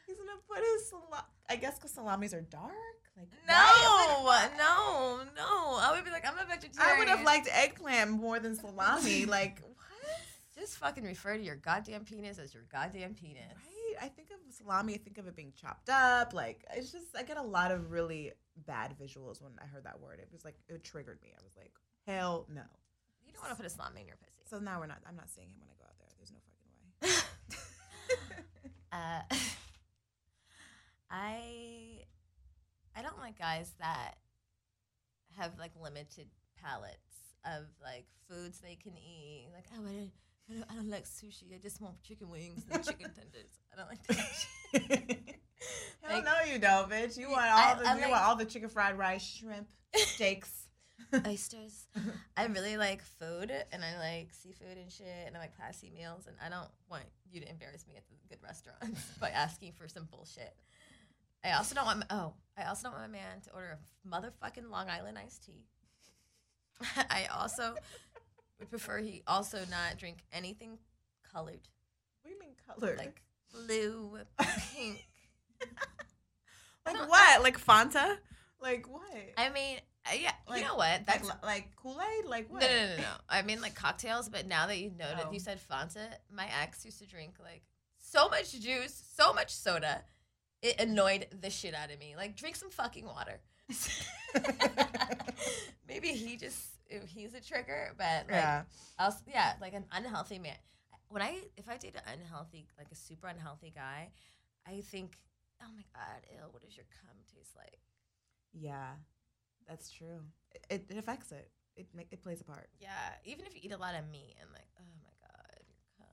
He's gonna put his salami. I guess because salamis are dark. Like No, no, no. I would be like, I'm a vegetarian. I would have liked eggplant more than salami. like what? just fucking refer to your goddamn penis as your goddamn penis. Right? I think of salami. I think of it being chopped up. Like it's just. I get a lot of really bad visuals when I heard that word. It was like it triggered me. I was like, hell no. You don't want to put a salami in your pussy. So now we're not. I'm not seeing him when I go out there. There's no fucking way. Uh, I I don't like guys that have like limited palettes of like foods they can eat. Like oh, I don't, I don't, I don't like sushi. I just want chicken wings and chicken tenders. I don't like that. Hell Like- no, you don't, bitch. You want I- all the I you like- want all the chicken fried rice, shrimp, steaks. oysters. I really like food and I like seafood and shit and I like classy meals and I don't want you to embarrass me at the good restaurants by asking for some bullshit. I also don't want oh, I also don't want my man to order a motherfucking Long Island iced tea. I also would prefer he also not drink anything colored What do you mean color? like blue, pink. like what? Like Fanta? Like what? I mean, uh, yeah, Like- you know what? like That's like Kool Aid? Like what? No, no, no, no. I mean like cocktails, but now that you noted, Oh. you said Fanta. My ex used to drink like so much juice, so much soda. It annoyed the shit out of me. Like drink some fucking water. Maybe he just he's a trigger, but like yeah. else, yeah, like an unhealthy man. When I if I date an unhealthy, like a super unhealthy guy, I think, oh my god, ew, what does your cum taste like? Yeah. That's true. It, it, it affects it. It make, it plays a part. Yeah, even if you eat a lot of meat and like, oh my god, your cum.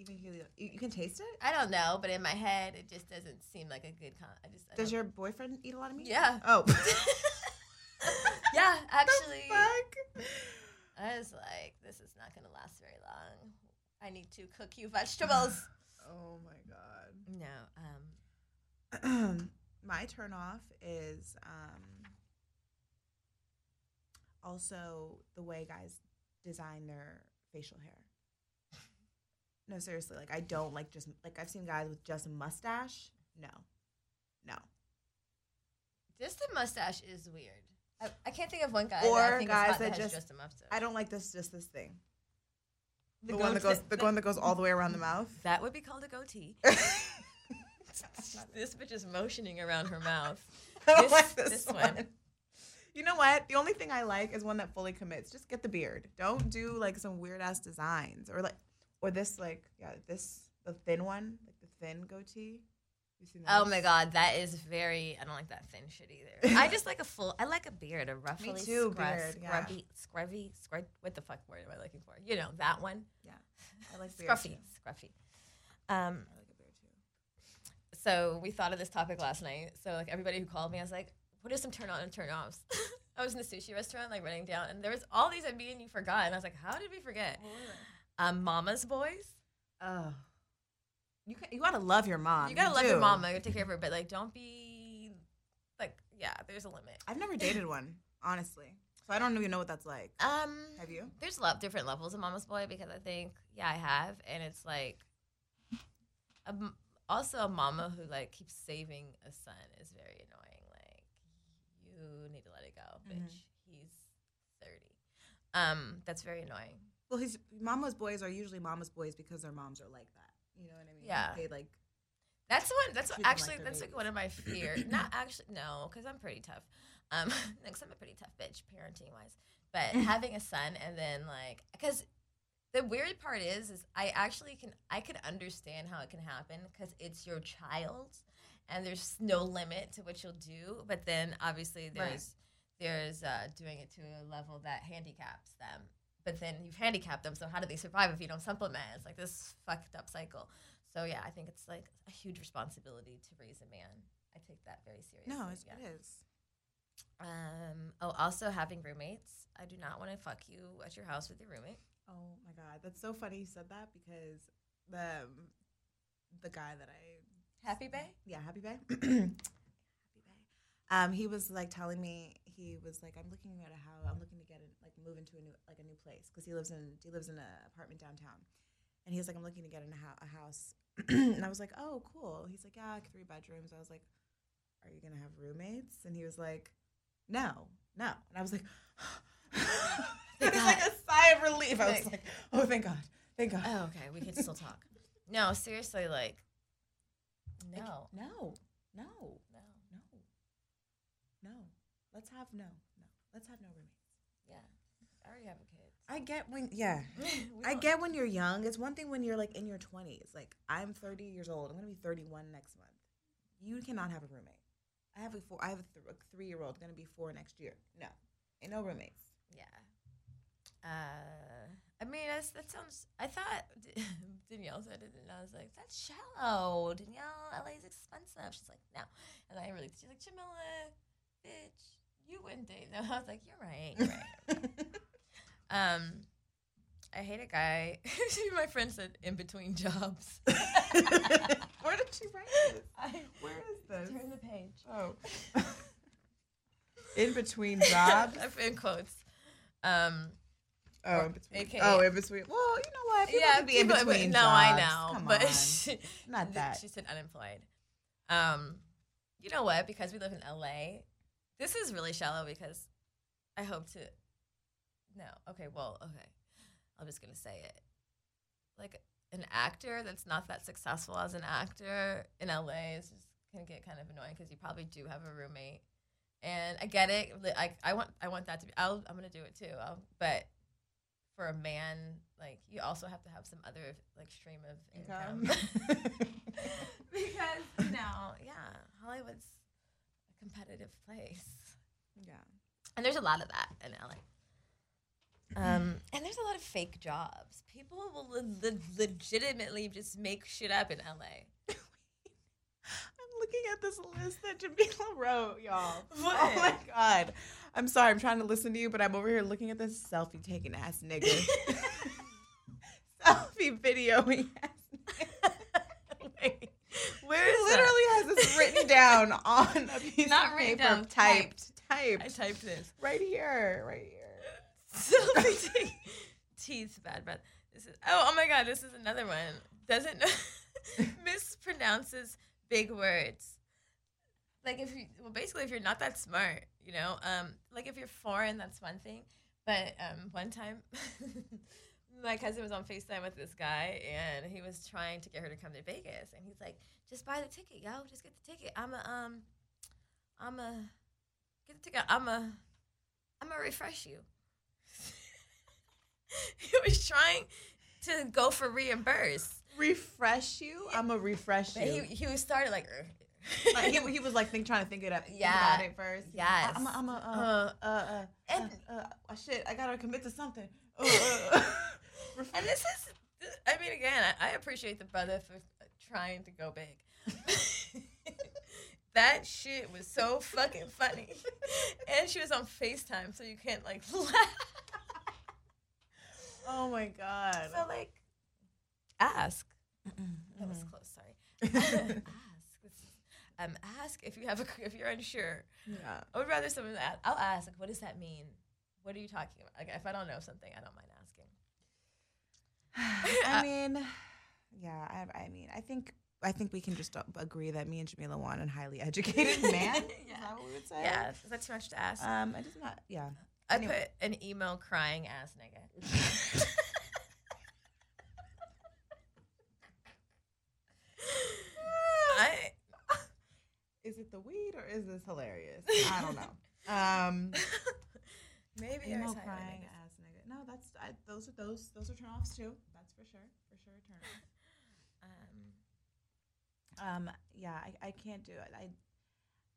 Even you, you can taste it. I don't know, but in my head, it just doesn't seem like a good con. I just I Does your boyfriend eat a lot of meat? yeah Oh. yeah actually Fuck. I was like, this is not gonna last very long. I need to cook you vegetables. Oh my god. no, um, my turn off is um, also the way guys design their facial hair. No, seriously, like I don't like just like I've seen guys with just a mustache. No, no. just the mustache is weird. I, I can't think of one guy. Or that I think is guys hot that just- just a mustache. I don't like this. Just this thing. The, The one that goatee- goes. The one that goes all the way around the mouth. That would be called a goatee. this bitch is motioning around her mouth. I don't This- like this, this one. one. You know what? The only thing I like is one that fully commits. Just get the beard. Don't do like some weird ass designs or like or this like yeah this the thin one like the thin goatee. You seen that? Oh my god, that is very. I don't like that thin shit either. I just like a full. I like a beard, a ruffly, too, scrub- beard, yeah. scrubby, scrubby, scrub. What the fuck word am I looking for? You know that one. Yeah, I like beard Scruffy, scruffy. Um, I like a beard too. so we thought of this topic last night. So like everybody who called me, I was like, "What are some turn on and turn offs?" I was in a sushi restaurant, like running down, and there was all these that me and you forgot, and I was like, "How did we forget?" Um, Mama's boys. Oh. You can, you gotta love your mom. you gotta love your mama, you gotta take care of her, but like, don't be like, yeah, there's a limit. I've never dated one, honestly. So I don't even know what that's like. Um, Have you? there's a lot different levels of mama's boy because I think yeah I have and it's like a also a mama who like keeps saving a son is very annoying like you need to let it go Mhm. bitch he's 30 um that's very annoying Well, his mama's boys are usually mama's boys because their moms are like that. You know what I mean? Yeah. They like that's the one that's like actually their that's like one of my fears not actually no because I'm pretty tough um because I'm a pretty tough bitch parenting wise but having a son and then like because the weird part is is i actually can i could understand how it can happen because it's your child and there's no limit to what you'll do but then obviously Right. there's there's uh, doing it to a level that handicaps them but then you've handicapped them so how do they survive if you don't supplement? It's like this fucked up cycle. So yeah i think it's like a huge responsibility to raise a man. I take that very seriously no, it's, yeah. it is. um oh also having roommates. I do not want to fuck you at your house with your roommate. Oh my god, that's so funny you said that because the the guy that I happy bay? Yeah Happy Bay? Happy Bay. Um he was like telling me he was like I'm looking at a house I'm looking to get like move into a new like a new place because he lives in he lives in an apartment downtown. And he was like I'm looking to get in a, hou- a house. And I was like oh cool. He's like yeah like three bedrooms. I was like are you gonna have roommates? And he was like no no. And I was like it was like a sigh of relief. I was like oh thank God thank God. Oh, okay. We can still talk. No, seriously, like, Like, no, no, no no let's have no no let's have no roommates yeah. I already have a kid. I get when yeah I don't- get when you're young. It's one thing when you're like in your 20s. Like I'm 30 years old. I'm gonna be 31 next month. You cannot have a roommate. I have a four. I have a, th- a three year old. Gonna be four next year. No, ain't no roommates. Yeah. Uh, I mean, that's, that sounds. I thought Danielle said it, and I was like, "That's shallow." Danielle, LA's expensive. She's like, "No," and I really. She's like, "Jamila, bitch, you wouldn't date." No, I was like, "You're right. You're right." um, I hate a guy. My friend said, "In between jobs." Where did she write this? I Where is this? turn the page. Oh. in between jobs. In quotes. Um, Oh, in between. AKA Oh, in between. Well, you know what? People yeah, can be in people- between. No, I know, Come but on. she, not that. She said unemployed. Um, you know what? Because we live in LA, this is really shallow. Because I hope to. No, okay, well, okay, I'm just gonna say it. Like an actor that's not that successful as an actor in LA is just gonna get kind of annoying because you probably do have a roommate. And I get it. I, I want I want that to be. I'll, I'm gonna do it too. I'll, but for a man, like you also have to have some other like stream of income. because you know, yeah, Hollywood's competitive place, yeah. and there's a lot of that in LA. Um, and there's a lot of fake jobs. People will le- le- legitimately just make shit up in LA. I'm looking at this list that Jamila wrote, y'all. Oh my god. I'm sorry, I'm trying to listen to you, but I'm over here looking at this selfie taking ass nigga. selfie videoing ass nigga. Where is literally has this written down on a piece Not of paper, down, typed, that? I typed, typed this. right here, right here. Selfie take- teeth, bad breath. This is oh, oh my god, this is another one. Doesn't mispronounces big words. Like if you well, basically if you're not that smart, you know, um, like if you're foreign, that's one thing. But um, one time, my cousin was on Facetime with this guy, and he was trying to get her to come to Vegas, and he's like, "Just buy the ticket, yo. Just get the ticket. I'm a um, I'm a get the ticket. I'm a I'm gonna refresh you." he was trying to go for reimburse. Refresh you? I'm a refresh But he you. he was started like, Like, he, he was like think, trying to think it up, think Yeah. about it first. Yes. I'm a, I'm a, Uh, uh, uh, uh, and- uh, uh, uh, shit, I gotta commit to something. Uh, uh, uh. and this is, I mean, again, I, appreciate the brother for trying to go big. that shit was so fucking funny, and she was on Facetime, so you can't like laugh. oh my god. So like, ask. That was close. Sorry. ask. Um, ask if you have a if you're unsure. yeah. I would rather someone ask. I'll ask. Like, what does that mean? What are you talking about? Like, if I don't know something, I don't mind. I mean, yeah. I, I mean, I think I think we can just uh, agree that me and Jamila want a highly educated man. Is Yeah. that what we would say? Yeah, is that too much to ask? Um, it is not. Yeah. I anyway. put an email crying ass nigga. I Is it the weed or is this hilarious? I don't know. Um, maybe emo ours crying ass nigga. No, that's I, those are those those are turnoffs too. That's for sure. For sure, a turn Um, Um, yeah, I, I can't do it. I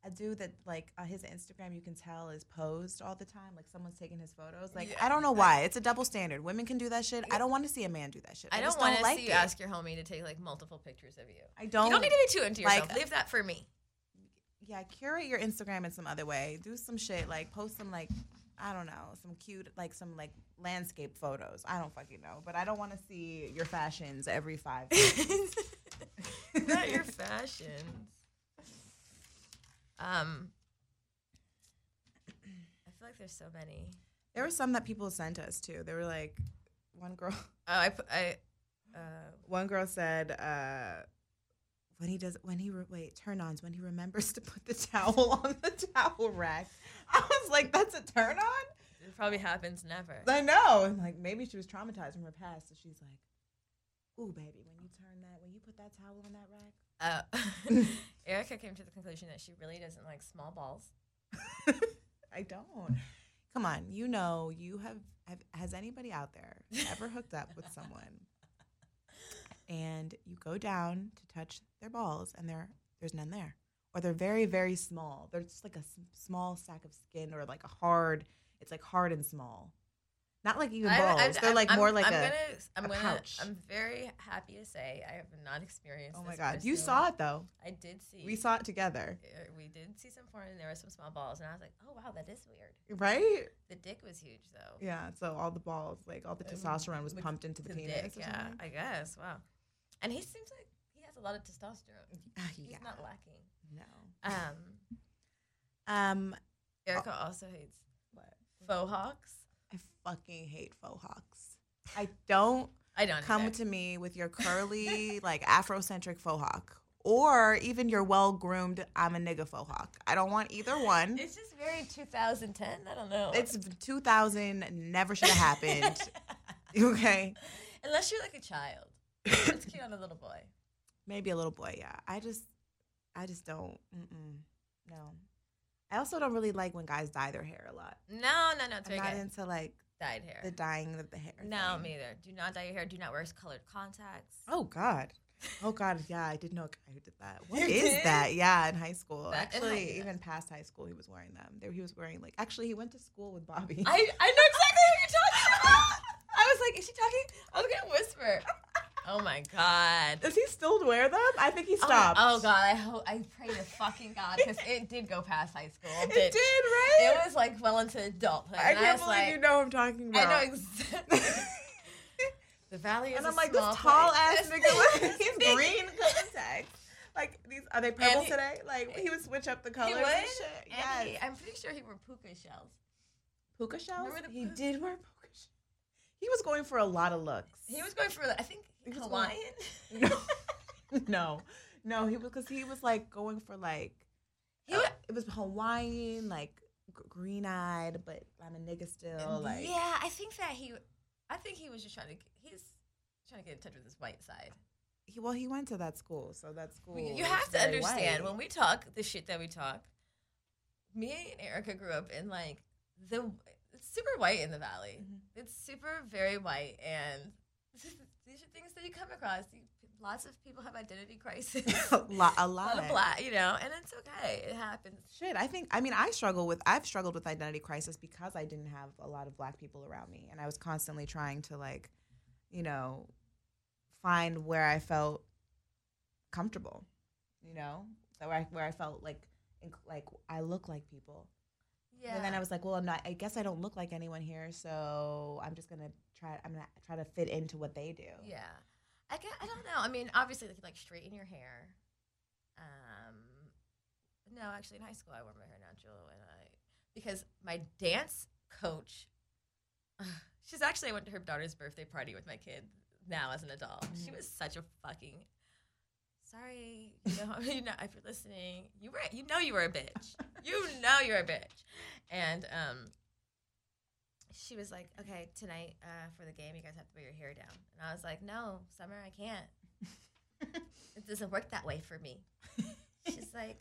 I do that like uh, his Instagram you can tell is posed all the time. Like someone's taking his photos. Like Yeah, I don't know why. It's a double standard. Women can do that shit. I don't want to see a man do that shit. I, don't want to like see you ask your homie to take like multiple pictures of you. I don't. you don't need to be too into yourself. like- Leave that for me. yeah, curate your Instagram in some other way. Do some shit like post some like I don't know, some cute like some like landscape photos. I don't fucking know, but I don't want to see your fashions every five. minutes. Not your fashions. Um, I feel like there's so many. there were some that people sent us too. They were like, one girl, Oh, I I. Uh, one girl said, uh, when he does when he re- wait turn ons when he remembers to put the towel on the towel rack. I was like, that's a turn on. it probably happens never. I know. And like maybe she was traumatized from her past, so she's like, "Ooh, baby, when you turn that, when you put that towel on that rack." Uh, Erica came to the conclusion that she really doesn't like small balls. I don't. Come on, you know, you have, have. Has anybody out there ever hooked up with someone, and you go down to touch their balls, and there, there's none there, or they're very, very small. They're just like a s- small sack of skin, or like a hard. It's like hard and small, not like even I- balls. I- they're like I'm- more like I'm a. Gonna, I'm a gonna. pouch. I'm very happy to say I have not experienced. oh my god, you saw it though. I did see. We saw it together, uh, We did see some porn, and there were some small balls, and I was like, "Oh wow, that is weird." right? The dick was huge, though. Yeah. So all the balls, like all the Uh, testosterone was pumped into the, The penis. dick, yeah. I guess. Wow. And he seems like he has a lot of testosterone. Ah, He's yeah. not lacking. No. Um, Um. Erica also hates What? faux hawks. I fucking hate faux hawks. I don't I don't come either. to me with your curly, like Afrocentric faux hawk, or even your well groomed I'm a nigga faux hawk. I don't want either one. It's just very 2010. I don't know. It's 2000. Never should have happened. okay. Unless you're like a child. It's cute on a little boy. Maybe a little boy. Yeah. I just, I just don't. Mm-mm. No. I also don't really like when guys dye their hair a lot. No, no, no. It's I'm very not good. into like Dyed hair. the dyeing of the hair. no, thing. me either. Do not dye your hair. Do not wear colored contacts. Oh God. Oh God. Yeah, I did know a guy who did that. What You is did? that? Yeah, in high school. In actually, high- even past high school, he was wearing them. There, he was wearing like. Actually, he went to school with Bobby. I, I know exactly what you're talking about. I was like, is she talking? I was gonna whisper. Oh my god. Does he still wear them? I think he Oh, stopped. Oh, god, I hope I pray to fucking God because it did go past high school. It bitch. did, right? It was like well into adulthood. I can't was believe like, you know what I'm talking about. I know exactly. the valley is and I'm like, this tall place. ass nigga with green contacts. Like these are they purple he- today? Like he would switch up the colors. He and shit. And Yes. he, I'm pretty sure he wore puka shells. puka shells. He did wear puka shells. He was going for a lot of looks. He was going for, I think, was Hawaiian. No, no, no. He was because he was like going for like He uh, it was Hawaiian, like green eyed, but I'm a nigga still. Like yeah, I think that he, I think he was just trying to, he's trying to get in touch with his white side. he, well, he went to that school, so that school. You- you have to understand white. when we talk the shit that we talk. Me and Erica grew up in like the it's super white in the valley. Mhm. It's super very white, and these are things that you come across. You, lots of people have identity crisis. a lot, a a lot lot of black, you know, and it's okay. It happens. Shit, I think I mean I struggle with I've struggled with identity crisis because I didn't have a lot of black people around me and I was constantly trying to like, you know, find where I felt comfortable, you know, where I, where I felt like like I look like people. Yeah. And then I was like, well, I'm not. I guess I don't look like anyone here, so I'm just gonna try. I'm gonna try to fit into what they do. Yeah, I get, I don't know. I mean, obviously, like, like straighten your hair. Um, no, actually, in high school, I wore my hair natural, and I because my dance coach. She's actually I went to her daughter's birthday party with my kid now as an adult. She Mhm. was such a fucking. Sorry, you know, you know, if you're listening, you were, you know, you were a bitch. You know, you're a bitch, and um, she was like, "Okay, tonight uh, for the game, you guys have to wear your hair down." And I was like, "No, Summer, I can't. it doesn't work that way for me." She's like,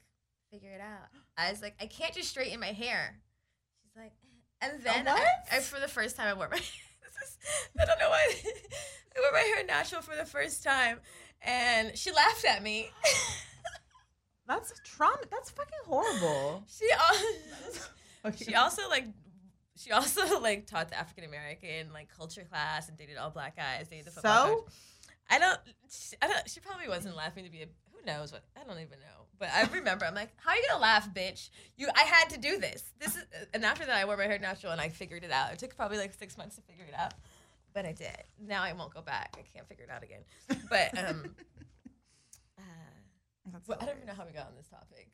"Figure it out." I was like, "I can't just straighten my hair." She's like, and then I. I, for the first time, I wore my. this is, I don't know why. I wore my hair natural for the first time, and she laughed at me. That's trauma. That's fucking horrible. she al- she also like she also like taught the African American like culture class and dated all black guys. Dated the football So? coach. I don't. She, I don't. She probably wasn't laughing to be a. Who knows what? I don't even know. But I remember. I'm like, how are you gonna laugh, bitch? You. I had to do this. This is. And after that, I wore my hair natural and I figured it out. It took probably like six months to figure it out, but I did. Now I won't go back. I can't figure it out again. But um. Uh, well, I don't even know how we got on this topic.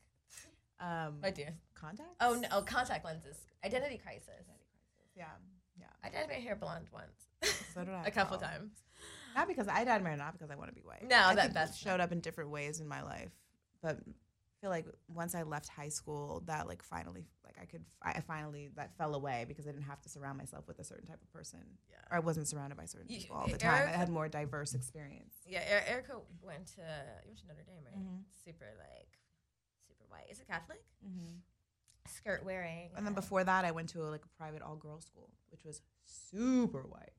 Um, My dear. contacts. Oh no! Oh, contact lenses. Identity crisis. Identity crisis. Yeah, yeah. I dyed my hair blonde once. So did I, a couple girl. times. Not because I dyed my hair, not because I want to be white. No, I that- that's showed up in different ways in my life. But feel like once I left high school, that like finally, like I could, I finally that fell away because I didn't have to surround myself with a certain type of person, Yeah. or I wasn't surrounded by certain You- people all the time. I had more diverse experience. Yeah, Er- Erica went to you went to Notre Dame, right? Mhm. Super like super white. Is it Catholic? Mm-hmm. Skirt wearing. And then before that, I went to a, like a private all girls school, which was super white.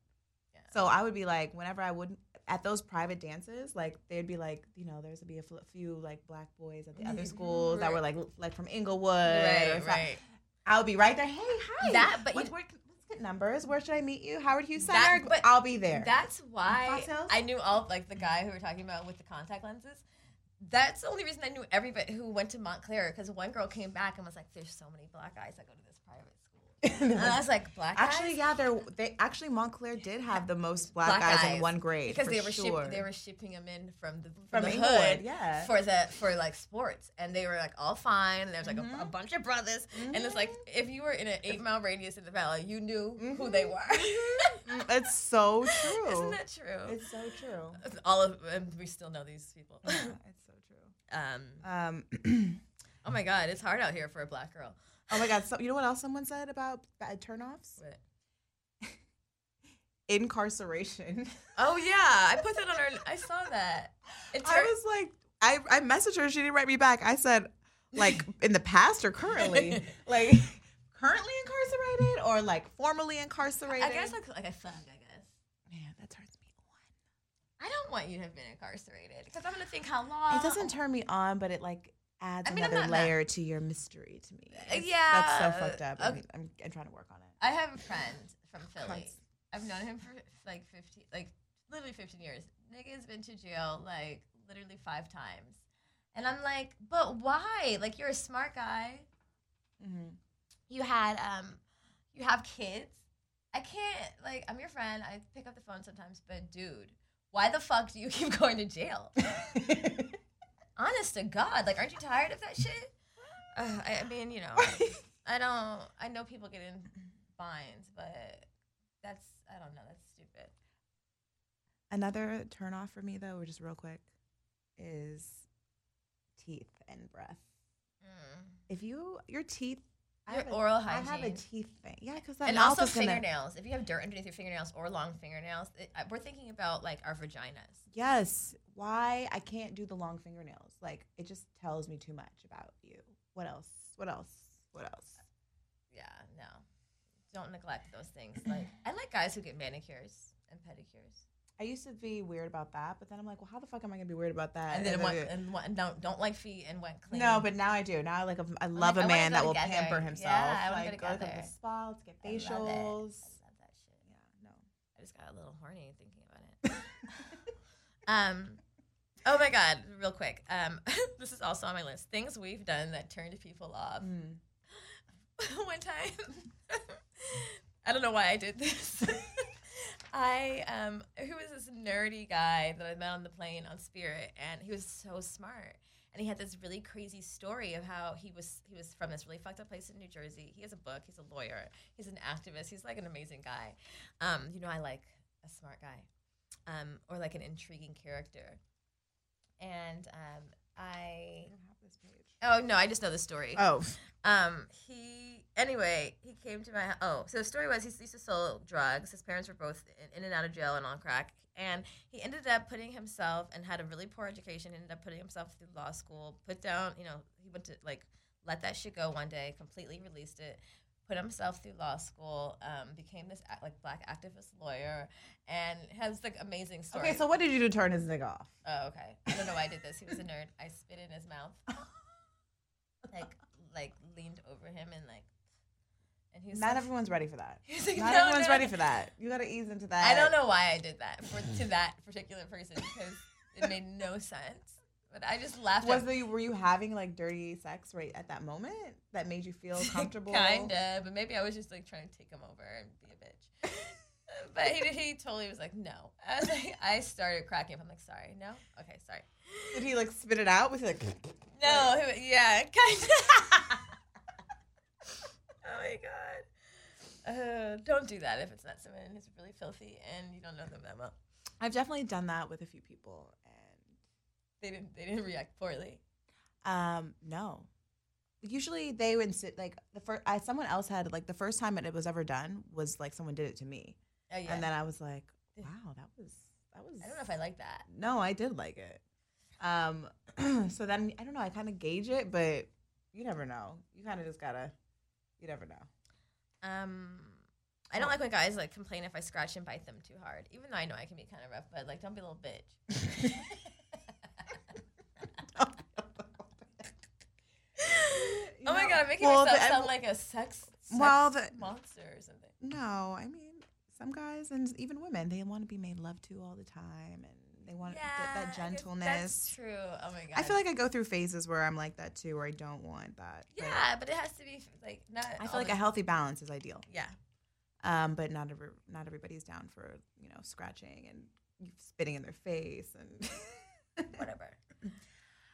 Yeah. So I would be like, whenever I would at those private dances, like they'd be like, you know, there's be a fl- few like black boys at the other Mhm. schools that were like like from Inglewood. right, right. I would be right there. Hey, hi. That- but What- you- where- let's get numbers. Where should I meet you? Howard Hughes That- Center. but I'll be there. That's why I knew all like the guy who we were talking about with the contact lenses. That's the only reason I knew everybody who went to Montclair because one girl came back and was like, "There's so many black guys that go to this private school," and I was like, "Black Actually, guys?" yeah, they're they actually Montclair did have the most black, Black guys, guys. in one grade because they were sure. ship, they were shipping them in from the from, from the Inglewood, hood yeah. for the for like sports, and they were like all fine. And there was like a, a Mhm. bunch of brothers, and it's like if you were in an eight mile radius in the valley, you knew who they were. Mm, it's so true. Isn't that true? It's so true. all of and we still know these people. Yeah, it's so true. Um, Um, oh my god, it's hard out here for a black girl. Oh my God! So you know what else someone said about bad turnoffs? But- Incarceration. oh yeah, I put that on her. I saw that. It I was like, I I messaged her. She didn't write me back. I said, like in the past or currently, like currently incarcerated or like formerly incarcerated. I guess like like a thug. I guess man, that turns me on. I don't want you to have been incarcerated because I'm gonna think how long. It doesn't turn me on, but it like adds I mean, another not layer to your mystery to me. Uh, It's- yeah, that's so fucked up. I'm. I'm, I'm trying to work on it. I have a friend from Philly. I've known him for like 15, like literally 15 years. Nigga's been to jail like literally five times. And I'm like, but why? Like, you're a smart guy. Mhm. You had, um, you have kids. I can't, like, I'm your friend. I pick up the phone sometimes, but dude, why the fuck do you keep going to jail? Honest to God, like, aren't you tired of that shit? Uh, I, I mean, you know, I don't. I know people get in binds, but that's I don't know. That's stupid. Another turn off for me though, or just real quick, is teeth and breath. Mm. If you your teeth, Your a- oral I have a hygiene. teeth thing. Yeah, because And also is gonna- fingernails. If you have dirt underneath your fingernails or long fingernails, it, uh, we're thinking about like our vaginas. Yes. Why I can't do the long fingernails? Like it just tells me too much about you. What else? What else? What else? Yeah, no, don't neglect those things. Like I like guys who get manicures and pedicures, I used to be weird about that, but then I'm like, well, how the fuck am I gonna be weird about that? and then And want, then- and, want, and don't don't like feet and went clean. no, but now I do. Now I like a, I love like, a man that will pamper himself. Yeah, I go like, go to the spa, let's get I love it. facials. I love that shit. Yeah, no. I just got a little horny thinking about it. um, oh my god, real quick. Um, this is also on my list. Things we've done that turned people off. Mm. One time, I don't know why I did this. I um, who was this nerdy guy that I met on the plane on Spirit, and he was so smart. And he had this really crazy story of how he was he was from this really fucked up place in New Jersey. He has a book. He's a lawyer. He's an activist. He's like an amazing guy. Um, you know, I like a smart guy, um, or like an intriguing character. And um, I I don't have this page. oh no, I just know the story. Oh, Um, he anyway, he came to my oh. So the story was he used to sell drugs. His parents were both in, in and out of jail and on crack, and he ended up putting himself and had a really poor education. Ended up putting himself through law school. Put down, you know, he went to like let that shit go one day. Completely released it. Put himself through law school. Um, became this act, like black activist lawyer, and has like amazing story. okay. So what did you do to turn his nigga off? Oh, okay. I don't know why I did this. He was a nerd. I spit in his mouth. Like like leaned over him and like and he was Not so- everyone's ready for that. he was like, Not "No, everyone's no, ready no." for that. You gotta ease into that. I don't know why I did that for to that particular person because it made no sense. But I just laughed Was at the, were you having like dirty sex right at that moment that made you feel comfortable? Kinda, but maybe I was just like trying to take him over and be a bitch. but he, he totally was like, no. I was like, I started cracking up. I'm like, sorry, no, okay, sorry. Did he like spit it out? Was he like? No, he- yeah, kind of. Oh my god. Uh, don't do that if it's not someone who's really filthy and you don't know them that well. I've definitely done that with a few people, and They didn't. They didn't react poorly. um, no. Usually they would sit like the first. I someone else had like the first time it was ever done was like someone did it to me, Oh yeah. and then I was like, wow, that was that was. I don't know if I like that. No, I did like it. Um, so then I don't know. I kind of gauge it, but you never know. You kind of just gotta. You never know. Um, I don't like when guys like complain if I scratch and bite them too hard, even though I know I can be kind of rough. But like, don't be a little bitch. Oh my god, I'm making well, myself the- sound like a sex, sex Well, the- monster or something. No, I mean some guys and even women they want to be made love to all the time, and they want Yeah, that, that gentleness. That's true. Oh my god. I feel like I go through phases where I'm like that too, where I don't want that. yeah, but it has to be like not. I feel like a healthy balance is ideal. Yeah. Um, but not every, not everybody's down for you know scratching and spitting in their face and Whatever.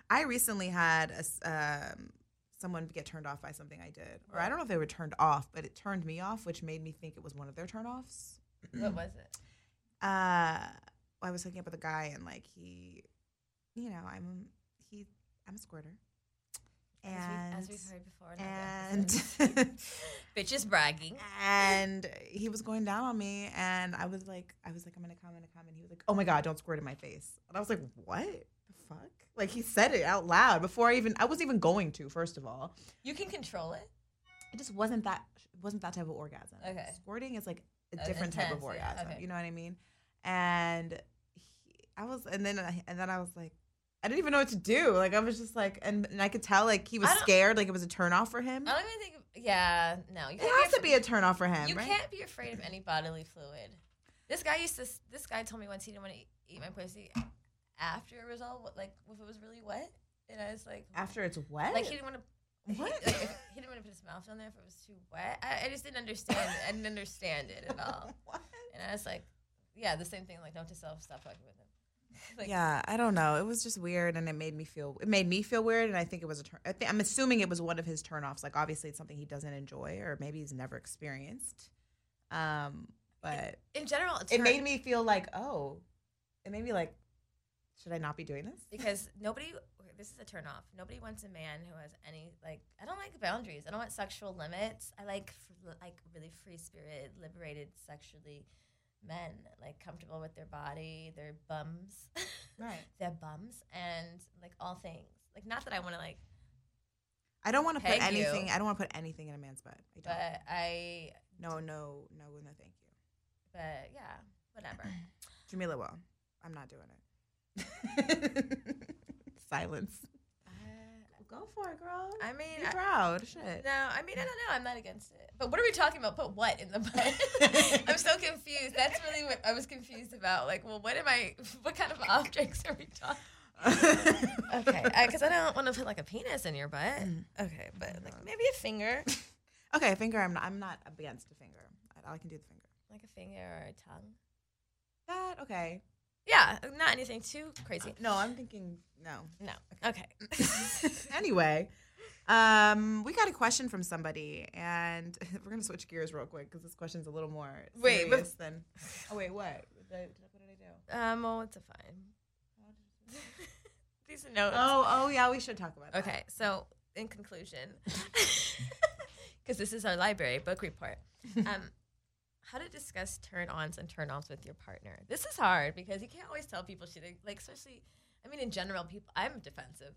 I recently had a um, someone get turned off by something I did, or I don't know if they were turned off, but it turned me off, which made me think it was one of their turnoffs. what was it? uh I was hooking up with a guy and like he you know, I'm he I'm a squirter. As, And we, as we've heard before. and bitches bragging. and he was going down on me and I was like I was like I'm to come I'm to come and he was like, "Oh my god, don't squirt in my face." And I was like, "What? The fuck?" Like he said it out loud before I even I wasn't even going to first of all. You can control it. It just wasn't that wasn't that type of orgasm. Okay. Squirting is like a Uh, different type of intense, yeah, orgasm. okay. You know what I mean? And he, I was, and then I, and then I was like, I didn't even know what to do. Like I was just like, and, and I could tell like he was scared, like it was a turn off for him. I don't even think. Yeah, no. You It has to be a turn off for him, You right? can't be afraid of any bodily fluid. This guy used to. This guy told me once he didn't want to eat, eat my pussy after it was all like if it was really wet, and I was like, After it's wet. like he didn't want to. What? He, like, he didn't want to put his mouth on there if it was too wet. I, I just didn't understand. I didn't understand it at all. what? And I was like, yeah, the same thing. Like, don't just self stop fucking with him. like, yeah, I don't know. It was just weird, and it made me feel. It made me feel weird, and I think it was a turn. I think, I'm assuming it was one of his turnoffs. Like, obviously, it's something he doesn't enjoy, or maybe he's never experienced. Um, but In general, it's it made me feel like, oh, it made me like, should I not be doing this? because nobody. This is a turn off. Nobody wants a man who has any like. I don't like boundaries. I don't want sexual limits. I like like really free spirit, liberated sexually men, like comfortable with their body, their bums, Right. their bums, and like all things. Like not that I want to like, I don't want to put Peg you. anything. I don't want to put anything in a man's butt. I don't. but I. no, no, no, no. Thank you. But yeah, whatever. Jamila will. I'm not doing it. Silence. Go for it, girl. I mean, Be I- proud. Shit. No, I mean I don't know. I'm not against it. But what are we talking about? Put what in the butt? I'm so confused. That's really what I was confused about. Like, well, what am I? What kind of objects are we talking? Okay, because I, don't want to put like a penis in your butt. Mm. Okay, but like maybe a finger, okay, a finger. I'm not. I'm not against a finger. I, I can do the finger. like a finger or a tongue. That okay. Yeah, not anything too crazy. No, I'm thinking no. No. Okay. anyway, um, we got a question from somebody, and we're gonna switch gears real quick because this question's a little more Wait, but- than. Oh wait, what? Did I, did I, what did I do? um. Well, it's a fine. These are notes. Oh, oh yeah, we should talk about that. Okay, so in conclusion, because this is our library book report, um, how to discuss turn ons and turn offs with your partner. This is hard because you can't always tell people shit. Like, especially, I mean, in general, people, I'm defensive.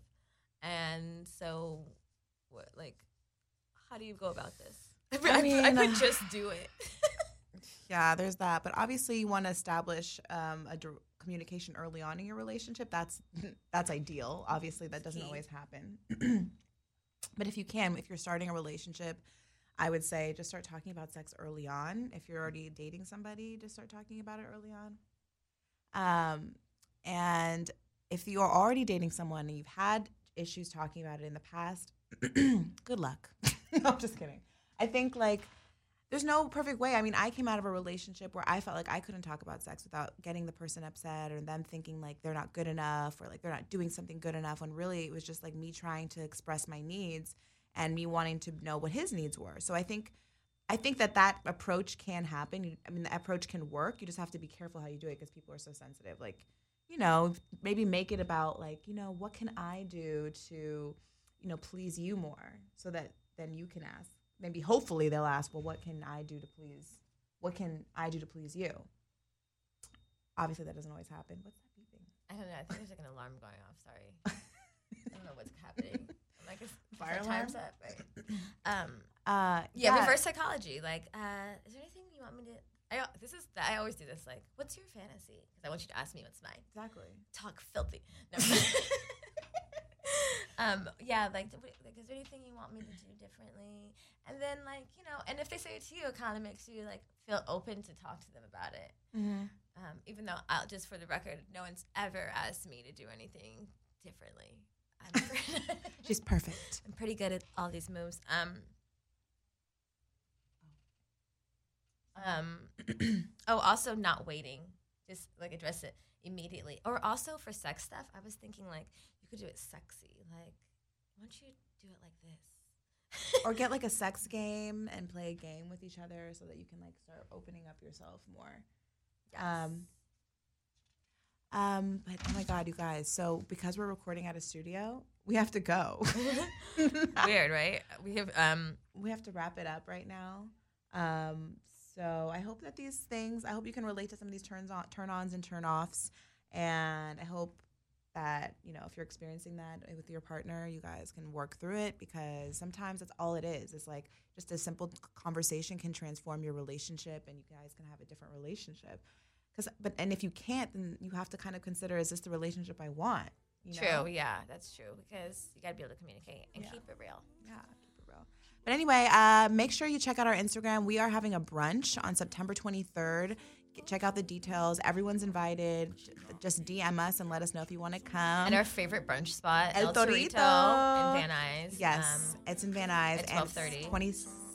And so, what, like, how do you go about this? I, I mean, I could just do it. Yeah, there's that. But obviously, you want to establish um, a dir- communication early on in your relationship. That's that's ideal. Obviously, that doesn't always happen. but if you can, if you're starting a relationship, I would say just start talking about sex early on. If you're already dating somebody, just start talking about it early on. Um, and if you are already dating someone and you've had issues talking about it in the past, good luck. no, I'm just kidding. I think like there's no perfect way. I mean, I came out of a relationship where I felt like I couldn't talk about sex without getting the person upset or them thinking like they're not good enough or like they're not doing something good enough when really it was just like me trying to express my needs and me wanting to know what his needs were. So I think I think that that approach can happen. I mean, the approach can work. You just have to be careful how you do it because people are so sensitive. Like, you know, maybe make it about like, you know, what can I do to, you know, please you more so that then you can ask. Maybe hopefully they'll ask, well, what can I do to please? What can I do to please you? Obviously, that doesn't always happen. What's that beeping? I don't know. I think there's like an alarm going off. Sorry. I don't know what's happening. I'm like, is, is Fire our alarm? time's up, right? Um, Uh, yeah, reverse psychology. Like, uh, is there anything you want me to? I this is I always do this. Like, what's your fantasy? Because I want you to ask me what's mine. Exactly. Talk filthy. No. um, yeah, like, like, is there anything you want me to do differently? And then, like, you know, and if they say it to you, it kind of makes you like feel open to talk to them about it. Mm-hmm. Um, even though, I'll, just for the record, no one's ever asked me to do anything differently. I'm, She's perfect. I'm pretty good at all these moves. Um, um, oh, also not waiting. Just like address it immediately. Or also for sex stuff, I was thinking like you could do it sexy. Like, why don't you do it like this? or get like a sex game and play a game with each other so that you can like start opening up yourself more. Um, um, but oh my god, you guys! So because we're recording at a studio, we have to go. Weird, right? We have um we have to wrap it up right now. Um, so I hope that these things, I hope you can relate to some of these turns on, turn ons and turn offs, and I hope that you know if you're experiencing that with your partner, you guys can work through it because sometimes that's all it is. It's like just a simple conversation can transform your relationship, and you guys can have a different relationship. Because, but and if you can't, then you have to kind of consider: is this the relationship I want? You true. know? Yeah, that's true because you got to be able to communicate and Yeah. keep it real. Yeah, keep it real. But anyway, uh, make sure you check out our Instagram. We are having a brunch on September 23rd. check out the details. Everyone's invited. Just DM us and let us know if you want to come. and our favorite brunch spot, El El, Torito, Torito. in Van Nuys. yes, Um, it's in Van Nuys. at it's $12.30.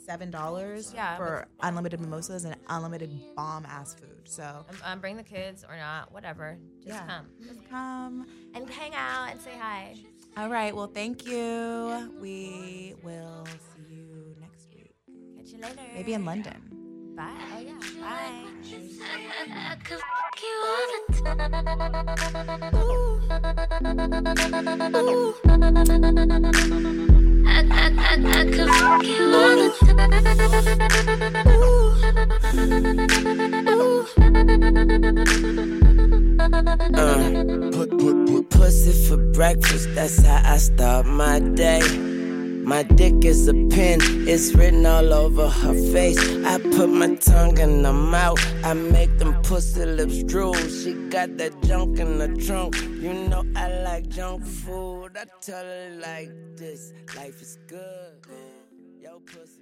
Twenty-seven dollars Yeah, for unlimited mimosas and unlimited bomb ass food. So um, um, bring the kids or not, whatever. Just yeah, come just come. and hang out and say hi. All right. Well, thank you. We will see you next week. Catch you later. Maybe in London. Bye. Oh yeah. Bye. I, I could fuck you all the time. Ooh. Ooh. Uh, put, put, put pussy for breakfast, that's how I start my day. My dick is a pen, it's written all over her face. I put my tongue in her mouth, I make them pussy lips drool. She got that junk in the trunk, you know I like junk food. I tell her like this, life is good. Yo, pussy.